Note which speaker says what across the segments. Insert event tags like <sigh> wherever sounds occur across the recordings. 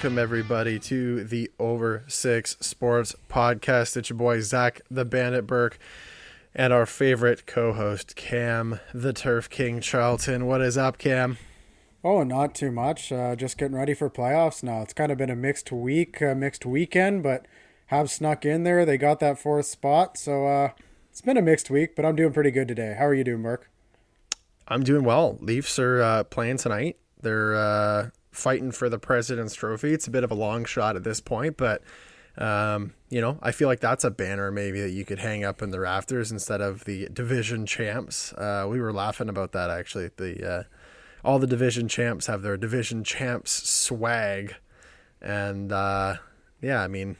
Speaker 1: Welcome everybody to the Over Six Sports Podcast. It's your boy Zach the Bandit Burke and our favorite co-host Cam the Turf King Charlton. What is up, Cam?
Speaker 2: Oh, not too much. Uh, just getting ready for playoffs now. It's kind of been a mixed week, a mixed weekend, but have snuck in there. They got that fourth spot, so uh, it's been a mixed week. But I'm doing pretty good today. How are you doing, Mark?
Speaker 1: I'm doing well. Leafs are uh, playing tonight. They're uh, fighting for the President's Trophy. It's a bit of a long shot at this point, but um, you know, I feel like that's a banner maybe that you could hang up in the rafters instead of the division champs. Uh, we were laughing about that actually. The uh, all the division champs have their division champs swag, and uh, yeah, I mean,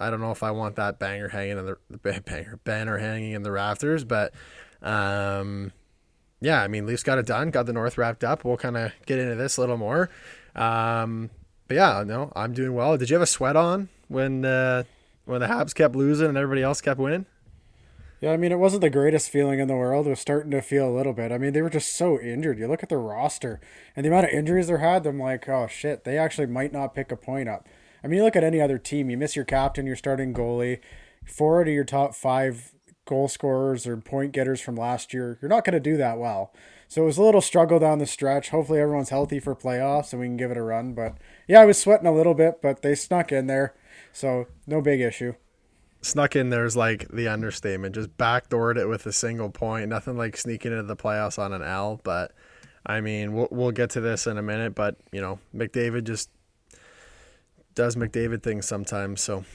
Speaker 1: I don't know if I want that banger hanging in the, the <laughs> banger banner hanging in the rafters, but um, yeah, I mean, Leafs got it done, got the North wrapped up. We'll kind of get into this a little more. Um, but yeah, no, I'm doing well. Did you have a sweat on when uh, when the Habs kept losing and everybody else kept winning?
Speaker 2: Yeah, I mean, it wasn't the greatest feeling in the world. It was starting to feel a little bit. I mean, they were just so injured. You look at the roster and the amount of injuries they had. I'm like, oh shit, they actually might not pick a point up. I mean, you look at any other team. You miss your captain, your starting goalie, four out of your top five goal scorers or point getters from last year, you're not going to do that well. So it was a little struggle down the stretch. Hopefully everyone's healthy for playoffs and we can give it a run. But yeah, I was sweating a little bit, but they snuck in there. So no big issue.
Speaker 1: Snuck in there's like the understatement. Just backdoored it with a single point. Nothing like sneaking into the playoffs on an L. But I mean, we'll, we'll get to this in a minute. But, you know, McDavid just does McDavid things sometimes. So can't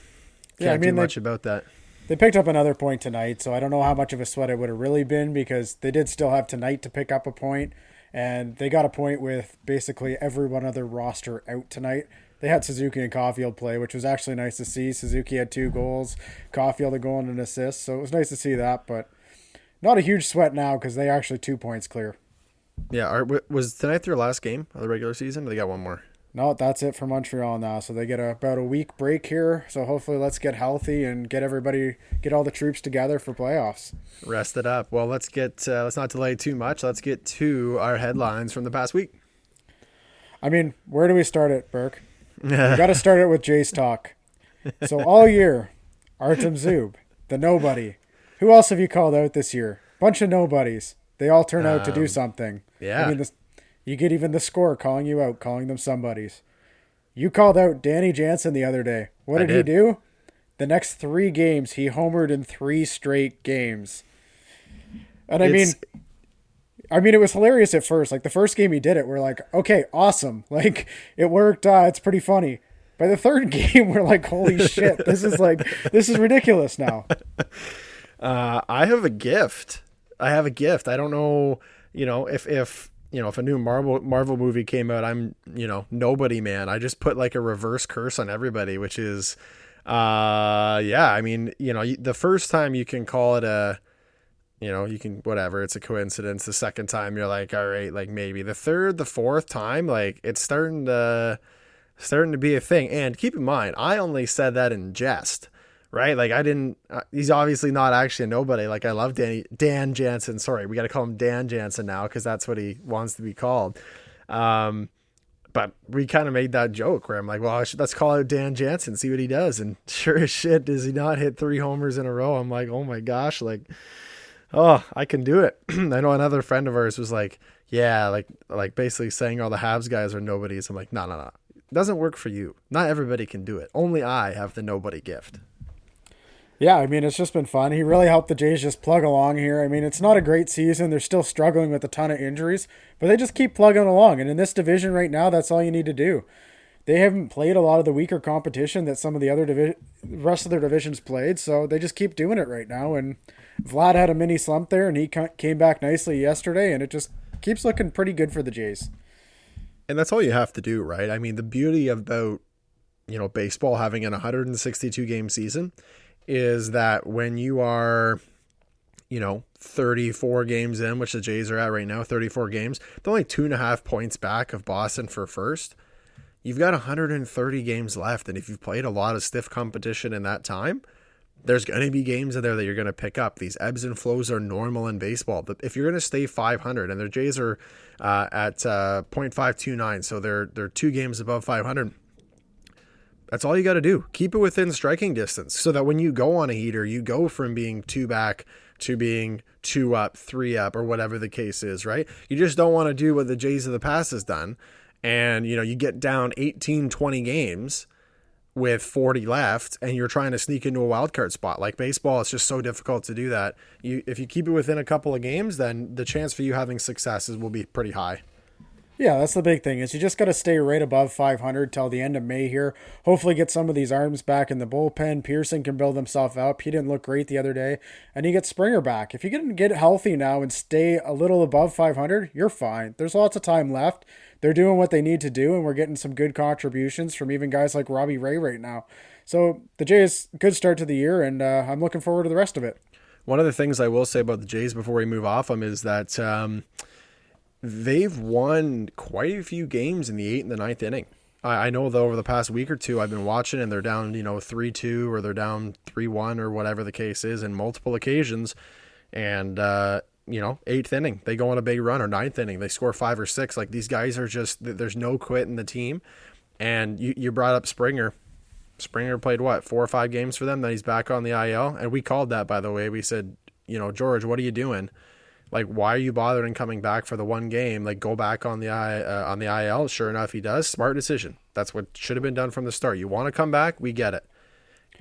Speaker 1: yeah, I mean, do much they, about that.
Speaker 2: They picked up another point tonight, so I don't know how much of a sweat it would have really been because they did still have tonight to pick up a point, and they got a point with basically every one of roster out tonight. They had Suzuki and Caufield play, which was actually nice to see. Suzuki had two goals, Caufield a goal and an assist, so it was nice to see that. But not a huge sweat now because they actually two points clear.
Speaker 1: Yeah, are, was tonight their last game of the regular season? they got one more?
Speaker 2: No, that's it for Montreal now. So they get a, about a week break here. So hopefully, let's get healthy and get everybody, get all the troops together for playoffs.
Speaker 1: Rest it up. Well, let's get uh, let's not delay too much. Let's get to our headlines from the past week.
Speaker 2: I mean, where do we start it, Burke? we got to <laughs> start it with Jays talk. So all year, Artem Zub, the nobody. Who else have you called out this year? Bunch of nobodies. They all turn out um, to do um, something.
Speaker 1: Yeah.
Speaker 2: I mean, the, you get even the score calling you out, calling them somebodies. You called out Danny Jansen the other day. What did, did, he do? The next three games, he homered in three straight games. And I it's... mean, I mean, it was hilarious at first. Like the first game he did it, we're like, okay, awesome. <laughs> Like it worked. Uh, it's pretty funny. By the third <laughs> game, we're like, holy shit, this is like, this is ridiculous now. <laughs>
Speaker 1: Uh, I have a gift. I have a gift. I don't know, you know, if if you know, if a new Marvel Marvel movie came out, I'm, you know, nobody man. I just put like a reverse curse on everybody, which is uh yeah, I mean, you know, the first time you can call it a you know, you can whatever, it's a coincidence. The second time you're like, all right, like maybe. The third, the fourth time, like it's starting to starting to be a thing. And keep in mind, I only said that in jest right? Like I didn't. Uh, he's obviously not actually a nobody. Like I love Danny Dan Jansen. Sorry, we got to call him Dan Jansen now because that's what he wants to be called. Um, but we kind of made that joke where I'm like, well, should, let's call out Dan Jansen, see what he does. And <laughs> sure as shit, does he not hit three homers in a row? I'm like, oh my gosh, like, oh, I can do it. <clears throat> I know another friend of ours was like, yeah, like, like basically saying all the Habs guys are nobodies. I'm like, no, no, no. It doesn't work for you. Not everybody can do it. Only I have the nobody gift.
Speaker 2: Yeah, I mean, it's just been fun. He really helped the Jays just plug along here. I mean, it's not a great season. They're still struggling with a ton of injuries, but they just keep plugging along. And in this division right now, that's all you need to do. They haven't played a lot of the weaker competition that some of the other divi- rest of their divisions played, so they just keep doing it right now. And Vlad had a mini slump there, and he came back nicely yesterday, and it just keeps looking pretty good for the Jays.
Speaker 1: And that's all you have to do, right? I mean, the beauty about you know baseball having an 162 game season is that when you are, you know, 34 games in, which the Jays are at right now, 34 games, they're only two and a half points back of Boston for first. You've got 130 games left, and if you've played a lot of stiff competition in that time, there's going to be games in there that you're going to pick up. These ebbs and flows are normal in baseball. But if you're going to stay 500, and their Jays are uh, at uh, 0.529, so they're they're two games above 500. That's all you got to do. Keep it within striking distance, so that when you go on a heater, you go from being two back to being two up, three up, or whatever the case is. Right? You just don't want to do what the Jays of the past has done, and you know you get down 18, 20 games with 40 left and you're trying to sneak into a wild card spot. Like baseball, it's just so difficult to do that. You if you keep it within a couple of games, then the chance for you having successes will be pretty high.
Speaker 2: Yeah, that's the big thing is you just got to stay right above 500 till the end of May here. Hopefully get some of these arms back in the bullpen. Pearson can build himself up. He didn't look great the other day. And you get Springer back. If you can get healthy now and stay a little above 500, you're fine. There's lots of time left they're doing what they need to do, and we're getting some good contributions from even guys like Robbie Ray right now. So the Jays, good start to the year, and uh, I'm looking forward to the rest of it.
Speaker 1: One of the things I will say about the Jays before we move off them is that um, they've won quite a few games in the eighth and the ninth inning. I, I know that over the past week or two, I've been watching, and they're down, you know, three two or they're down three one or whatever the case is, in multiple occasions, and uh, you know, eighth inning, they go on a big run, or ninth inning, they score five or six. Like these guys are just, there's no quit in the team. And you, you brought up Springer. Springer played what, four or five games for them? Then he's back on the IL. And we called that, by the way. We said, you know, George, what are you doing? Like, why are you bothering coming back for the one game? Like, go back on the I uh, on the IL. Sure enough, he does. Smart decision. That's what should have been done from the start. You want to come back? We get it.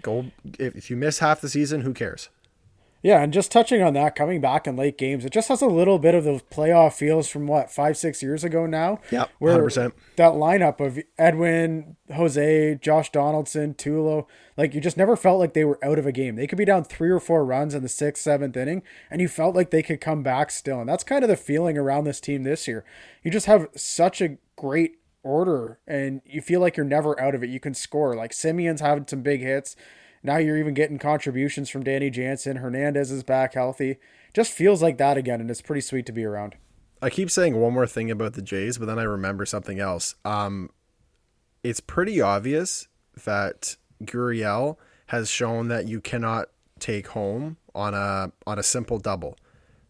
Speaker 1: Go if, if you miss half the season, who cares?
Speaker 2: Yeah, and just touching on that, coming back in late games, it just has a little bit of the playoff feels from what five, six years ago now.
Speaker 1: Yeah, hundred percent.
Speaker 2: That lineup of Edwin, Jose, Josh Donaldson, Tulo, like you just never felt like they were out of a game. They could be down three or four runs in the sixth, seventh inning, and you felt like they could come back still. And that's kind of the feeling around this team this year. You just have such a great order, and you feel like you're never out of it. You can score. Like Semien's having some big hits. Now you're even getting contributions from Danny Jansen. Hernandez is back healthy. Just feels like that again, and it's pretty sweet to be around.
Speaker 1: I keep saying one more thing about the Jays, but then I remember something else. Um, it's pretty obvious that Gurriel has shown that you cannot take home on a on a simple double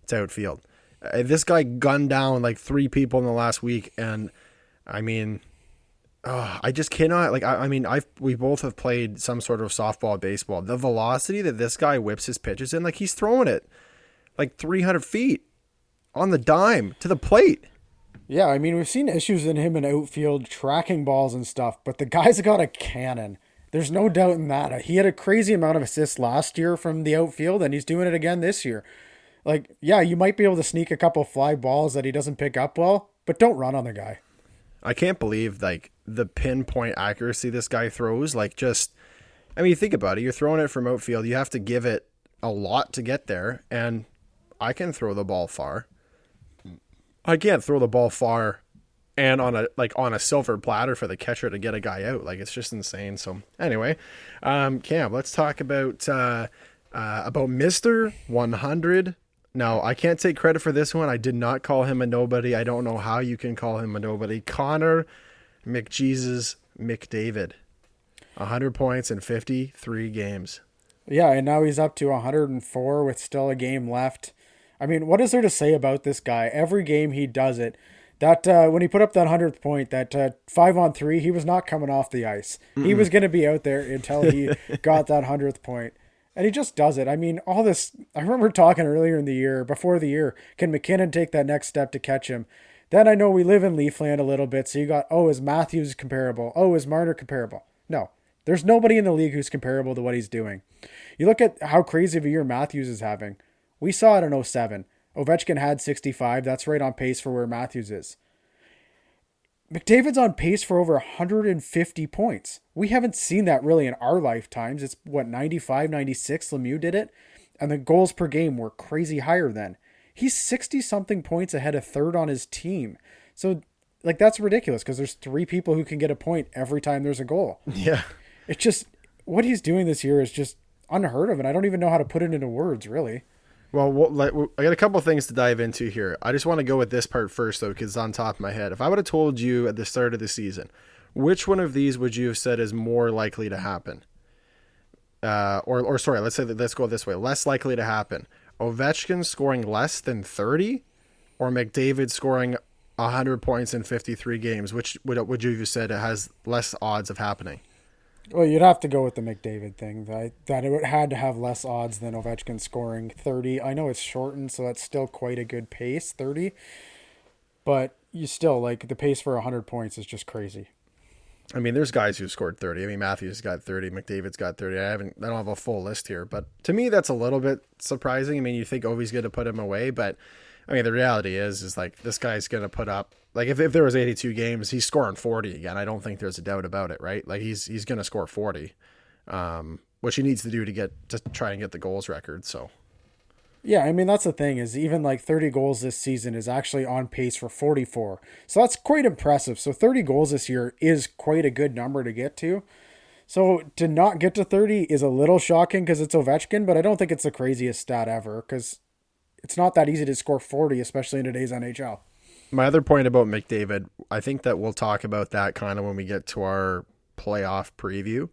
Speaker 1: to outfield. Uh, this guy gunned down like three people in the last week, and I mean, oh, I just cannot like. I, I mean, I've we both have played some sort of softball, baseball. The velocity that this guy whips his pitches in, like he's throwing it like 300 feet on the dime to the plate.
Speaker 2: Yeah, I mean, we've seen issues in him in outfield tracking balls and stuff, but the guy's got a cannon. There's no doubt in that. He had a crazy amount of assists last year from the outfield, and he's doing it again this year. Like, yeah, you might be able to sneak a couple fly balls that he doesn't pick up well, but don't run on the guy.
Speaker 1: I can't believe like the pinpoint accuracy this guy throws. Like just, I mean, think about it. You're throwing it from outfield. You have to give it a lot to get there, and I can throw the ball far. I can't throw the ball far and on a like on a silver platter for the catcher to get a guy out. Like it's just insane. So anyway, um, Cam, let's talk about uh, uh, about Mister One Hundred no, I can't take credit for this one. I did not call him a nobody. I don't know how you can call him a nobody. Connor McJesus McDavid. 100 points in 53 games.
Speaker 2: Yeah, and now he's up to 104 with still a game left. I mean, what is there to say about this guy? Every game he does it. That uh, when he put up that hundredth point, that uh, five on three, he was not coming off the ice. Mm-mm. He was going to be out there until he <laughs> got that hundredth point and he just does it. I mean, all this. I remember talking earlier in the year, before the year, can MacKinnon take that next step to catch him? Then I know we live in Leafland a little bit, so you got, oh, is Matthews comparable? Oh, is Marner comparable? No, there's nobody in the league who's comparable to what he's doing. You look at how crazy of a year Matthews is having. We saw it in 07. Ovechkin had 65. That's right on pace for where Matthews is. McDavid's on pace for over 150 points. We haven't seen that really in our lifetimes. It's what 95, 96 Lemieux did it, and the goals per game were crazy higher then. He's 60 something points ahead of third on his team. So like that's ridiculous because there's three people who can get a point every time there's a goal. <laughs>
Speaker 1: Yeah.
Speaker 2: It's just what he's doing this year is just unheard of and I don't even know how to put it into words really.
Speaker 1: Well, I got a couple things to dive into here. I just want to go with this part first, though, because it's on top of my head. If I would have told you at the start of the season, which one of these would you have said is more likely to happen? uh, or or sorry, let's say that let's go this way. Less likely to happen: Ovechkin scoring less than thirty, or McDavid scoring hundred points in fifty three games. Which would would you have said has less odds of happening?
Speaker 2: Well, you'd have to go with the McDavid thing. That that it had to have less odds than Ovechkin scoring thirty. I know it's shortened, so that's still quite a good pace, thirty. But you still like the pace for hundred points is just crazy.
Speaker 1: I mean, there's guys who scored 30. I mean, Matthews got 30, McDavid's got 30. I haven't, I don't have a full list here, but to me, that's a little bit surprising. I mean, you think Ovi's going to put him away, but I mean, the reality is, is like this guy's going to put up, like if, if there was 82 games, he's scoring 40 again. I don't think there's a doubt about it, right? Like he's, he's going to score 40, um, which he needs to do to get, to try and get the goals record. So
Speaker 2: yeah, I mean that's the thing is even like 30 goals this season is actually on pace for 44. So that's quite impressive. So 30 goals this year is quite a good number to get to. So to not get to 30 is a little shocking because it's Ovechkin, but I don't think it's the craziest stat ever because it's not that easy to score 40, especially in today's NHL.
Speaker 1: My other point about McDavid, I think that we'll talk about that kind of when we get to our playoff preview.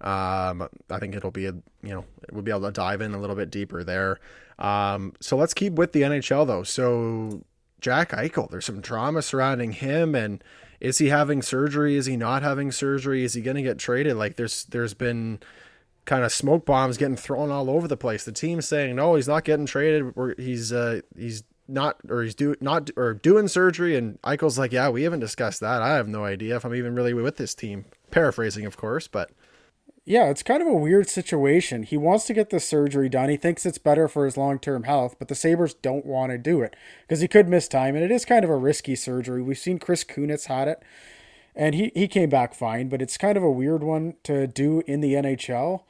Speaker 1: Um, I think it'll be a you know we'll be able to dive in a little bit deeper there. Um, so let's keep with the NHL though. So Jack Eichel, there's some drama surrounding him, and is he having surgery? Is he not having surgery? Is he going to get traded? Like there's there's been kind of smoke bombs getting thrown all over the place. The team's saying no, he's not getting traded. Or he's uh, he's not or he's do not or doing surgery, and Eichel's like, yeah, we haven't discussed that. I have no idea if I'm even really with this team. Paraphrasing, of course, but
Speaker 2: yeah, it's kind of a weird situation. He wants to get the surgery done. He thinks it's better for his long term health, but the Sabres don't want to do it because he could miss time, and it is kind of a risky surgery. We've seen Chris Kunitz had it, and he, he came back fine, but it's kind of a weird one to do in the NHL.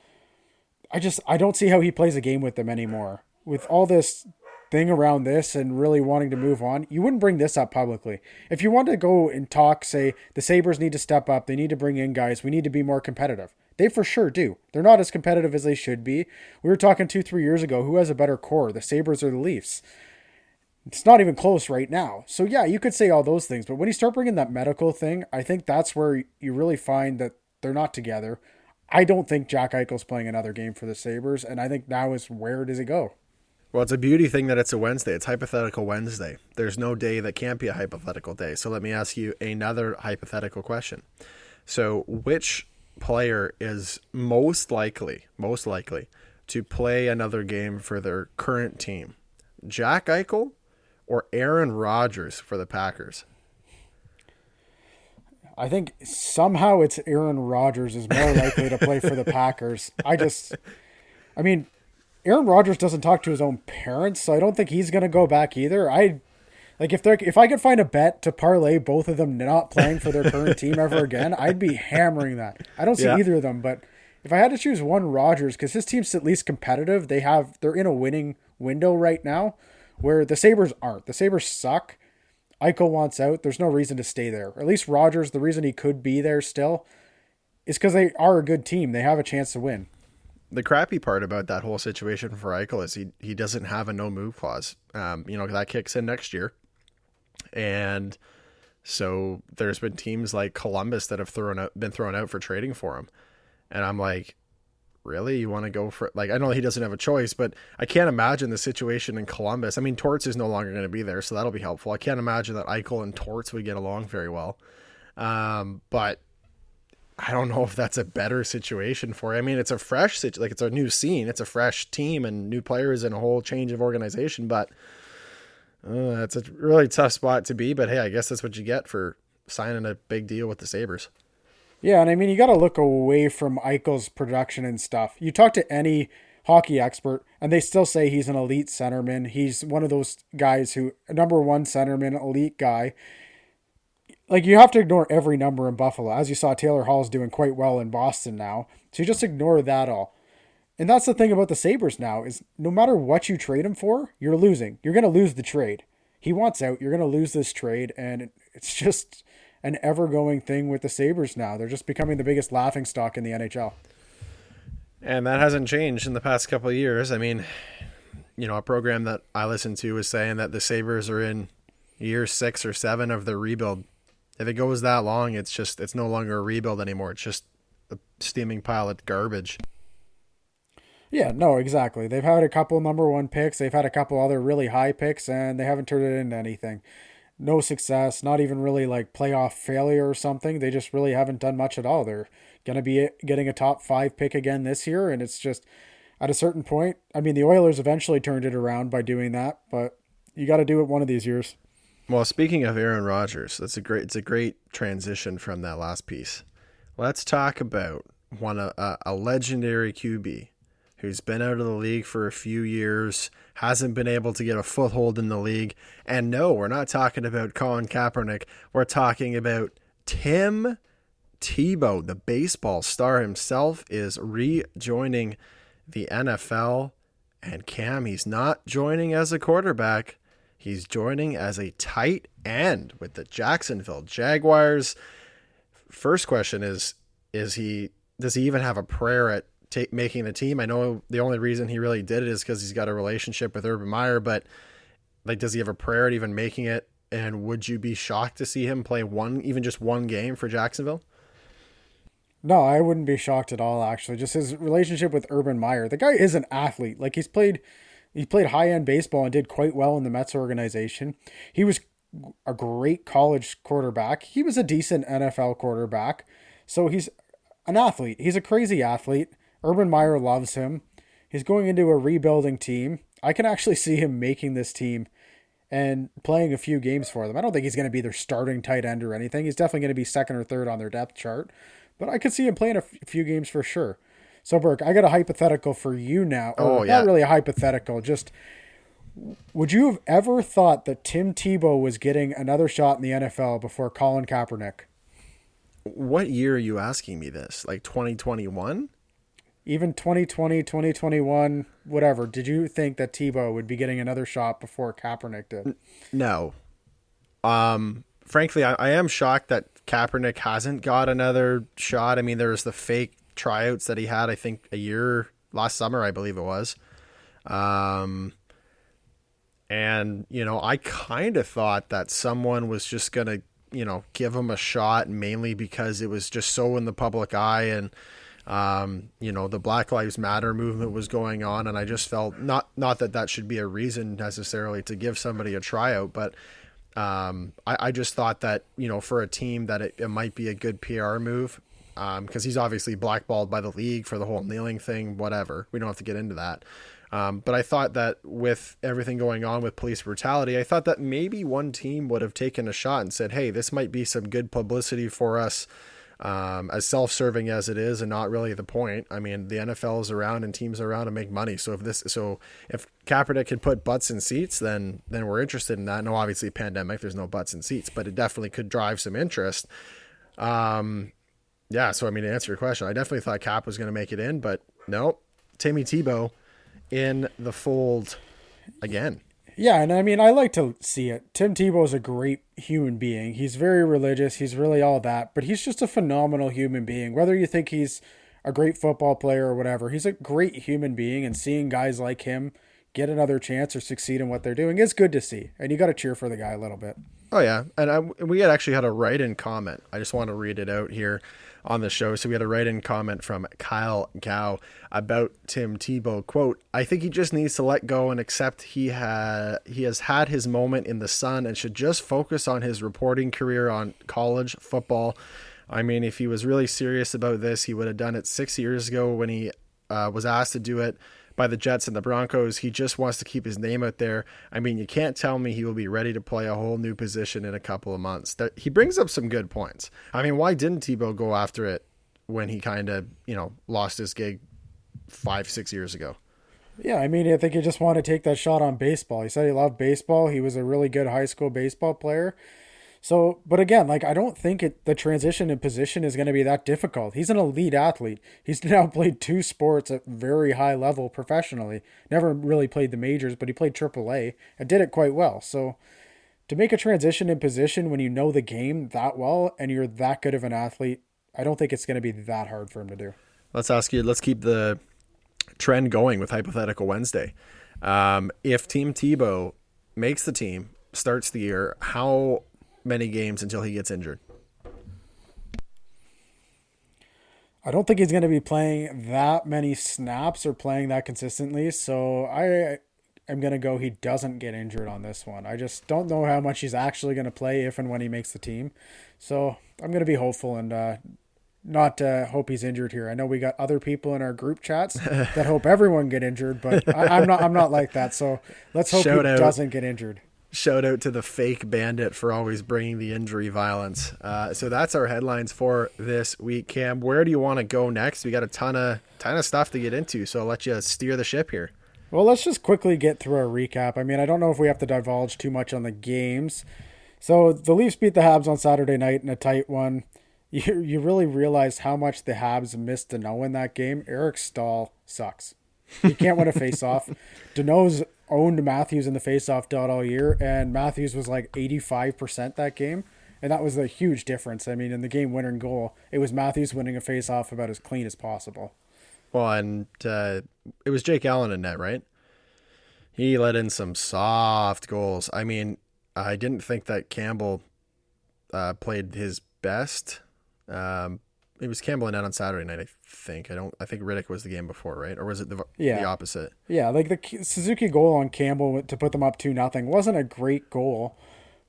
Speaker 2: I just I don't see how he plays a game with them anymore. With all this thing around this and really wanting to move on, you wouldn't bring this up publicly. If you want to go and talk, say the Sabres need to step up, they need to bring in guys, we need to be more competitive. They for sure do. They're not as competitive as they should be. We were talking two, three years ago who has a better core, the Sabres or the Leafs? It's not even close right now. So, yeah, you could say all those things. But when you start bringing that medical thing, I think that's where you really find that they're not together. I don't think Jack Eichel's playing another game for the Sabres. And I think now is where does he go?
Speaker 1: Well, it's a beauty thing that it's a Wednesday. It's hypothetical Wednesday. There's no day that can't be a hypothetical day. So let me ask you another hypothetical question. So, which player is most likely, most likely to play another game for their current team? Jack Eichel or Aaron Rodgers for the Packers?
Speaker 2: I think somehow it's Aaron Rodgers is more likely to play for the <laughs> Packers. I just, I mean, Aaron Rodgers doesn't talk to his own parents, so I don't think he's going to go back either. I like if they're if I could find a bet to parlay both of them not playing for their current team ever again, I'd be hammering that. I don't see yeah. either of them, but if I had to choose one Rodgers because his team's at least competitive, they have they're in a winning window right now, where the Sabres aren't. The Sabres suck. Eichel wants out. There's no reason to stay there. At least Rodgers, the reason he could be there still, is because they are a good team. They have a chance to win.
Speaker 1: The crappy part about that whole situation for Eichel is he he doesn't have a no move clause. Um, you know that kicks in next year. And so there's been teams like Columbus that have thrown out, been thrown out for trading for him. And I'm like, really? You want to go for like I know he doesn't have a choice, but I can't imagine the situation in Columbus. I mean, Torts is no longer going to be there, so that'll be helpful. I can't imagine that Eichel and Torts would get along very well. Um, but I don't know if that's a better situation for you. I mean, it's a fresh like it's a new scene, it's a fresh team and new players and a whole change of organization, but uh, that's a really tough spot to be, but hey, I guess that's what you get for signing a big deal with the Sabres.
Speaker 2: Yeah, and I mean, you got to look away from Eichel's production and stuff. You talk to any hockey expert, and they still say he's an elite centerman. He's one of those guys who, number one centerman, elite guy. Like, you have to ignore every number in Buffalo. As you saw, Taylor Hall's doing quite well in Boston now. So you just ignore that all. And that's the thing about the Sabres now is no matter what you trade him for, you're losing. You're going to lose the trade. He wants out. You're going to lose this trade. And it's just an ever going thing with the Sabres now. They're just becoming the biggest laughing stock in the NHL.
Speaker 1: And that hasn't changed in the past couple of years. I mean, you know, a program that I listen to is saying that the Sabres are in year six or seven of their rebuild. If it goes that long, it's just, it's no longer a rebuild anymore. It's just a steaming pile of garbage.
Speaker 2: Yeah, no, exactly. They've had a couple number one picks. They've had a couple other really high picks, and they haven't turned it into anything. No success, not even really like playoff failure or something. They just really haven't done much at all. They're going to be getting a top five pick again this year, and it's just at a certain point. I mean, the Oilers eventually turned it around by doing that, but you got to do it one of these years.
Speaker 1: Well, speaking of Aaron Rodgers, that's a great. It's a great transition from that last piece. Let's talk about one a, a legendary QB who's been out of the league for a few years, hasn't been able to get a foothold in the league. And no, we're not talking about Colin Kaepernick. We're talking about Tim Tebow, the baseball star himself, is rejoining the NFL. And Cam, he's not joining as a quarterback. He's joining as a tight end with the Jacksonville Jaguars. First question is is he does he even have a prayer at making the team? I know the only reason he really did it is cuz he's got a relationship with Urban Meyer, but like does he have a prayer at even making it and would you be shocked to see him play one even just one game for Jacksonville?
Speaker 2: No, I wouldn't be shocked at all. Actually, just his relationship with Urban Meyer. The guy is an athlete. Like he's played, he played high end baseball and did quite well in the Mets organization. He was a great college quarterback. He was a decent NFL quarterback. So he's an athlete. He's a crazy athlete. Urban Meyer loves him. He's going into a rebuilding team. I can actually see him making this team and playing a few games for them. I don't think he's going to be their starting tight end or anything. He's definitely going to be second or third on their depth chart but I could see him playing a few games for sure. So, Burke, I got a hypothetical for you now.
Speaker 1: Oh, yeah.
Speaker 2: Not really a hypothetical, just would you have ever thought that Tim Tebow was getting another shot in the NFL before Colin Kaepernick?
Speaker 1: What year are you asking me this? Like 2021?
Speaker 2: Even 2020, 2021, whatever. Did you think that Tebow would be getting another shot before Kaepernick did?
Speaker 1: No. Um, frankly, I, I am shocked that Kaepernick hasn't got another shot. I mean, there was the fake tryouts that he had, I think, a year last summer, I believe it was. Um, and, you know, I kind of thought that someone was just going to, you know, give him a shot mainly because it was just so in the public eye and, um, you know, the Black Lives Matter movement was going on. And I just felt not, not that that should be a reason necessarily to give somebody a tryout, but um, I, I, just thought that you know for a team that it, it might be a good PR move because um, he's obviously blackballed by the league for the whole kneeling thing. Whatever, we don't have to get into that. Um, but I thought that with everything going on with police brutality, I thought that maybe one team would have taken a shot and said, "Hey, this might be some good publicity for us." Um, as self-serving as it is and not really the point. I mean, the NFL is around and teams are around to make money. So if this, so if Kaepernick could put butts in seats, then then we're interested in that. No, obviously pandemic, there's no butts in seats, but it definitely could drive some interest. Um, yeah. So I mean, to answer your question, I definitely thought Cap was going to make it in, but nope. Timmy Tebow in the fold again.
Speaker 2: Yeah, and I mean, I like to see it. Tim Tebow is a great human being. He's very religious. He's really all that, but he's just a phenomenal human being. Whether you think he's a great football player or whatever, he's a great human being. And seeing guys like him get another chance or succeed in what they're doing is good to see. And you got to cheer for the guy a little bit.
Speaker 1: Oh yeah, and I, we had actually had a write-in comment. I just want to read it out here on the show. So we had a write-in comment from Kyle Gow about Tim Tebow. Quote, I think he just needs to let go and accept he had he has had his moment in the sun and should just focus on his reporting career on college football. I mean, if he was really serious about this, he would have done it six years ago when he uh, was asked to do it by the Jets and the Broncos. He just wants to keep his name out there. I mean, you can't tell me he will be ready to play a whole new position in a couple of months. That he brings up some good points. I mean, why didn't Tebow go after it when he kind of, you know, lost his gig five, six years ago?
Speaker 2: Yeah, I mean, I think he just wanted to take that shot on baseball. He said he loved baseball. He was a really good high school baseball player. So, but again, like I don't think it the transition in position is going to be that difficult. He's an elite athlete. He's <laughs> now played two sports at very high level professionally. Never really played the majors, but he played AAA and did it quite well. So, to make a transition in position when you know the game that well and you're that good of an athlete, I don't think it's going to be that hard for him to do.
Speaker 1: Let's ask you. Let's keep the trend going with hypothetical Wednesday. Um, if Team Tebow makes the team, starts the year, how many games until he gets injured?
Speaker 2: I don't think he's going to be playing that many snaps or playing that consistently. So I am going to go he doesn't get injured on this one. I just don't know how much he's actually going to play if and when he makes the team. So I'm going to be hopeful and uh, not uh, hope he's injured here. I know we got other people in our group chats <laughs> that hope everyone get injured, but I, am not. I'm not like that. So let's hope Shout he out. doesn't get injured.
Speaker 1: Shout out to the fake bandit for always bringing the injury violence. Uh, so that's our headlines for this week, Cam. Where do you want to go next? We got a ton of ton of stuff to get into, so I'll let you steer the ship here.
Speaker 2: Well, let's just quickly get through a recap. I mean, I don't know if we have to divulge too much on the games. So the Leafs beat the Habs on Saturday night in a tight one. You you really realize how much the Habs missed Danault in that game. Eric Staal sucks. He can't win a faceoff. <laughs> Danault's owned Matthews in the faceoff dot all year, and Matthews was like 85% that game. And that was a huge difference. I mean, in the game winning goal, it was Matthews winning a faceoff about as clean as possible.
Speaker 1: Well, and uh, it was Jake Allen in net, right? He let in some soft goals. I mean, I didn't think that Campbell uh, played his best. Um, it was Campbell and Net on Saturday night, I think. I don't. I think Rittich was the game before, right? Or was it the yeah. the opposite?
Speaker 2: Yeah, like the Suzuki goal on Campbell to put them up two nothing wasn't a great goal,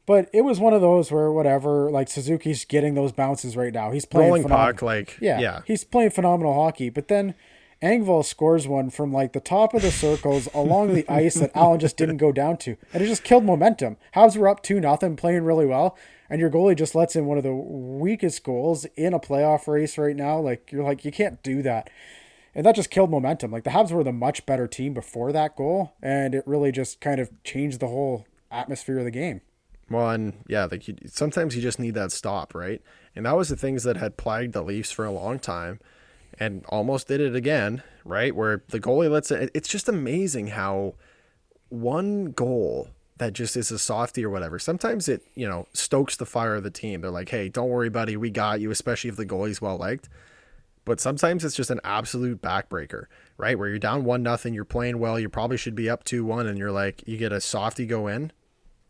Speaker 2: but it was one of those where whatever. Like Suzuki's getting those bounces right now. He's playing
Speaker 1: rolling puck, like yeah, yeah,
Speaker 2: he's playing phenomenal hockey. But then Engvall scores one from like the top of the circles <laughs> along the ice that Allen just didn't go down to, and it just killed momentum. Habs were up two nothing, playing really well, and your goalie just lets in one of the weakest goals in a playoff race right now. Like you're like you can't do that. And that just killed momentum. Like the Habs were the much better team before that goal, and it really just kind of changed the whole atmosphere of the game.
Speaker 1: Well, and yeah, like you, sometimes you just need that stop, right? And that was the things that had plagued the Leafs for a long time, and almost did it again, right? Where the goalie lets it. It's just amazing how one goal that just is a softy or whatever. Sometimes it, you know, stokes the fire of the team. They're like, hey, don't worry, buddy, we got you, especially if the goalie's well liked. But sometimes it's just an absolute backbreaker, right? Where you're down one nothing, you're playing well, you probably should be up two one, and you're like, you get a softy go in,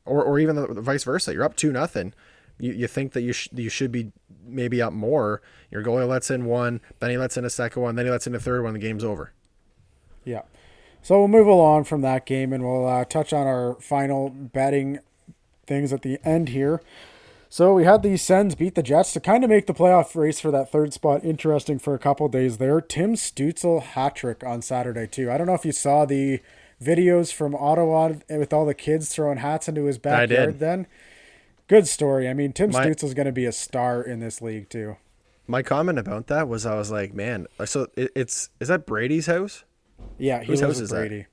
Speaker 1: or or even the, the vice versa. You're up two nothing, you you think that you sh- you should be maybe up more. Your goalie lets in one, then he lets in a second one, then he lets in a third one. The game's over.
Speaker 2: Yeah. So we'll move along from that game and we'll uh, touch on our final betting things at the end here. So we had the Sens beat the Jets to kind of make the playoff race for that third spot interesting for a couple days there. Tim Stützle hat trick on Saturday too. I don't know if you saw the videos from Ottawa with all the kids throwing hats into his backyard. Then good story. I mean, Tim My- Stützle's going to be a star in this league too.
Speaker 1: My comment about that was I was like, man, so it's is that Brady's house?
Speaker 2: Yeah, he Whose lives with Brady. That?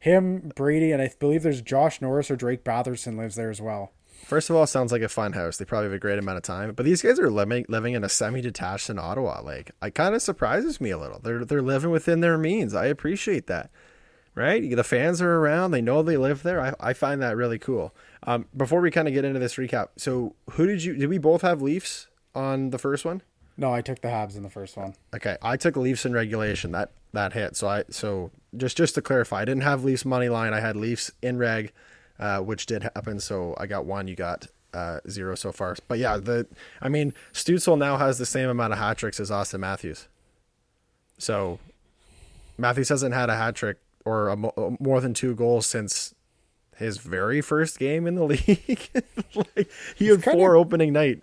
Speaker 2: Him, Brady, and I believe there's Josh Norris or Drake Batherson lives there as well.
Speaker 1: First of all, sounds like a fun house. They probably have a great amount of time. But these guys are living living in a semi-detached in Ottawa. Like, it kind of surprises me a little. They're they're living within their means. I appreciate that. Right? The fans are around. They know they live there. I, I find that really cool. Um, before we kind of get into this recap, so who did you? Did we both have Leafs on the first one?
Speaker 2: No, I took the Habs in the first one.
Speaker 1: Okay, I took Leafs in regulation. That that hit. So I so just just to clarify, I didn't have Leafs money line. I had Leafs in reg, uh, which did happen. So I got one. You got uh, zero so far. But yeah, the I mean, Stützle now has the same amount of hat tricks as Auston Matthews. So Matthews hasn't had a hat trick or a, more than two goals since his very first game in the <laughs> league. like, he had four of, opening night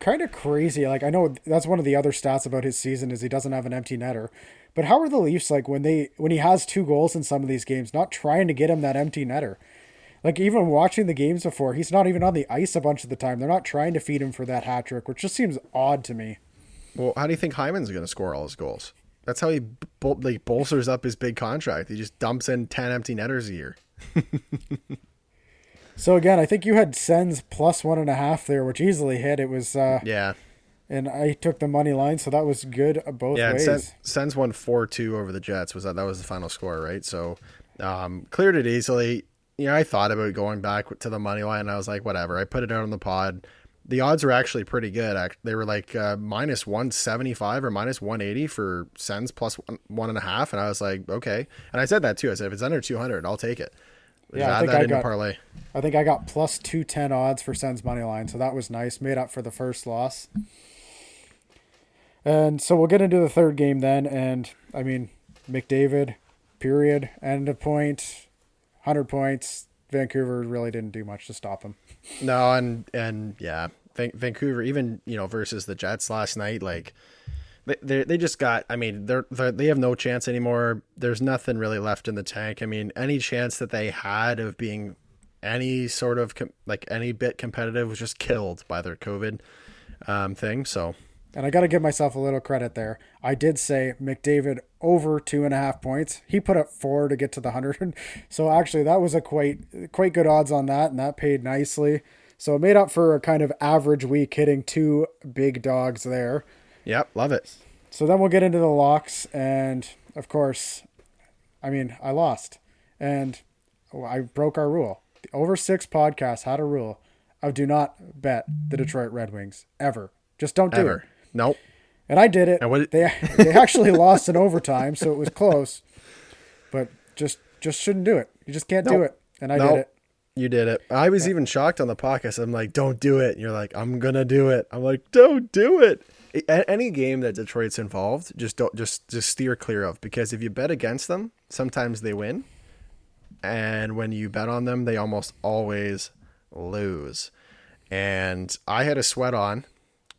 Speaker 2: kind of crazy. Like I know that's one of the other stats about his season is he doesn't have an empty netter. But how are the Leafs like when they when he has two goals in some of these games, not trying to get him that empty netter? Like even watching the games before, he's not even on the ice a bunch of the time. They're not trying to feed him for that hat trick, which just seems odd to me.
Speaker 1: Well, how do you think Hyman's going to score all his goals? That's how he like bolsters up his big contract. He just dumps in ten empty netters a year. <laughs>
Speaker 2: So again, I think you had Sens plus one and a half there, which easily hit. It was uh,
Speaker 1: yeah,
Speaker 2: and I took the money line, so that was good both yeah, ways. Sens,
Speaker 1: Sens won four two over the Jets. Was that that was the final score, right? So um, cleared it easily. You know, I thought about going back to the money line. And I was like, whatever. I put it out on the pod. The odds were actually pretty good. They were like uh, minus one seventy five or minus one eighty for Sens plus one, one and a half, and I was like, okay. And I said that too. I said if it's under two hundred, I'll take it.
Speaker 2: Yeah, I think I got parlay. I think I got plus two ten odds for Sens money line, so that was nice. Made up for the first loss. And so we'll get into the third game then. And I mean, McDavid, period, end of point, 100 points. Vancouver really didn't do much to stop him.
Speaker 1: No, and and yeah, Vancouver even you know versus the Jets last night, like they they just got. I mean, they're, they're they have no chance anymore. There's nothing really left in the tank. I mean, any chance that they had of being any sort of com- like any bit competitive was just killed by their COVID um, thing. So,
Speaker 2: and I got to give myself a little credit there. I did say McDavid over two and a half points. He put up four to get to the hundred. <laughs> So actually, that was a quite quite good odds on that, and that paid nicely. So it made up for a kind of average week hitting two big dogs there.
Speaker 1: Yep, love it.
Speaker 2: So then we'll get into the locks, and of course, I mean, I lost, and oh, I broke our rule. The Over Six podcast had a rule of do not bet the Detroit Red Wings ever. Just don't do ever. it.
Speaker 1: Nope.
Speaker 2: And I did it. What they they actually <laughs> lost in overtime, so it was close. But just just shouldn't do it. You just can't nope. do it. And I nope. did it.
Speaker 1: You did it. I was even shocked on the podcast. I'm like, don't do it. And you're like, I'm gonna do it. I'm like, don't do it. Any game that Detroit's involved, just don't just just steer clear of because if you bet against them, sometimes they win, and when you bet on them, they almost always lose. And I had a sweat on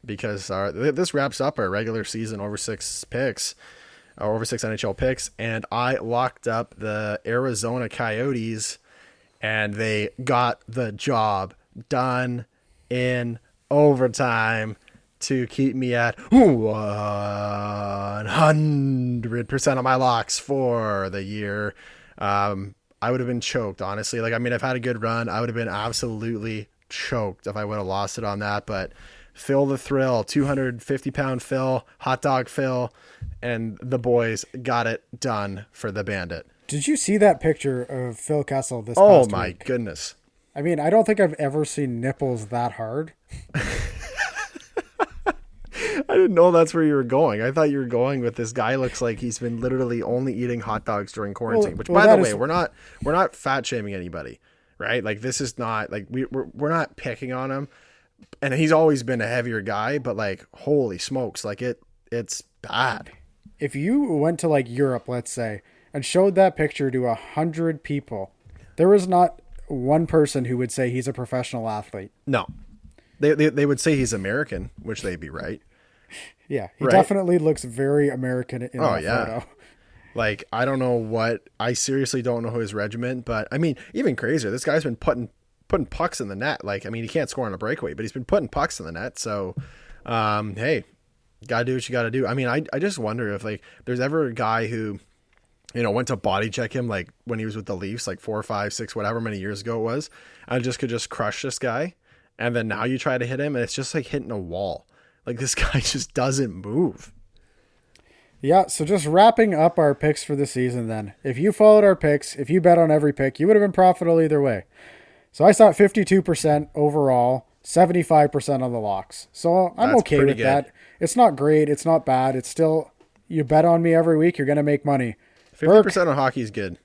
Speaker 1: because our, this wraps up our regular season over six picks, or over six NHL picks, and I locked up the Arizona Coyotes and they got the job done in overtime to keep me at 100% of my locks for the year. Um, I would have been choked, honestly. Like, I mean, I've had a good run. I would have been absolutely choked if I would have lost it on that. But Phil the Thrill, 250 pound Phil, hot dog Phil, and the boys got it done for the Bandit.
Speaker 2: Did you see that picture of Phil Kessel this?
Speaker 1: Oh my week? goodness!
Speaker 2: I mean, I don't think I've ever seen nipples that hard. <laughs>
Speaker 1: I didn't know that's where you were going. I thought you were going with this guy looks like he's been literally only eating hot dogs during quarantine. Well, which, well, by the way, is... we're not we're not fat shaming anybody, right? Like this is not like we we're, we're not picking on him. And he's always been a heavier guy, but like holy smokes, like it it's bad.
Speaker 2: If you went to like Europe, let's say, and showed that picture to a hundred people, there was not one person who would say he's a professional athlete.
Speaker 1: No, they they, they would say he's American, which they'd be right.
Speaker 2: Yeah, he right? definitely looks very American in oh, that yeah. photo.
Speaker 1: Like I don't know what I seriously don't know his regiment, but I mean even crazier. This guy's been putting putting pucks in the net. Like I mean he can't score on a breakaway, but he's been putting pucks in the net. So um, hey, gotta do what you gotta do. I mean I I just wonder if like there's ever a guy who you know, went to body check him like when he was with the Leafs, like four, five, six, whatever many years ago it was. I just could just crush this guy. And then now you try to hit him, and it's just like hitting a wall. Like <laughs> this guy just doesn't move.
Speaker 2: Yeah, so just wrapping up our picks for the season then. If you followed our picks, if you bet on every pick, you would have been profitable either way. So I saw 52% overall, 75% on the locks. So I'm That's okay with good. that. It's not great, it's not bad. It's still you bet on me every week, you're going to make money.
Speaker 1: Fifty percent on hockey is good.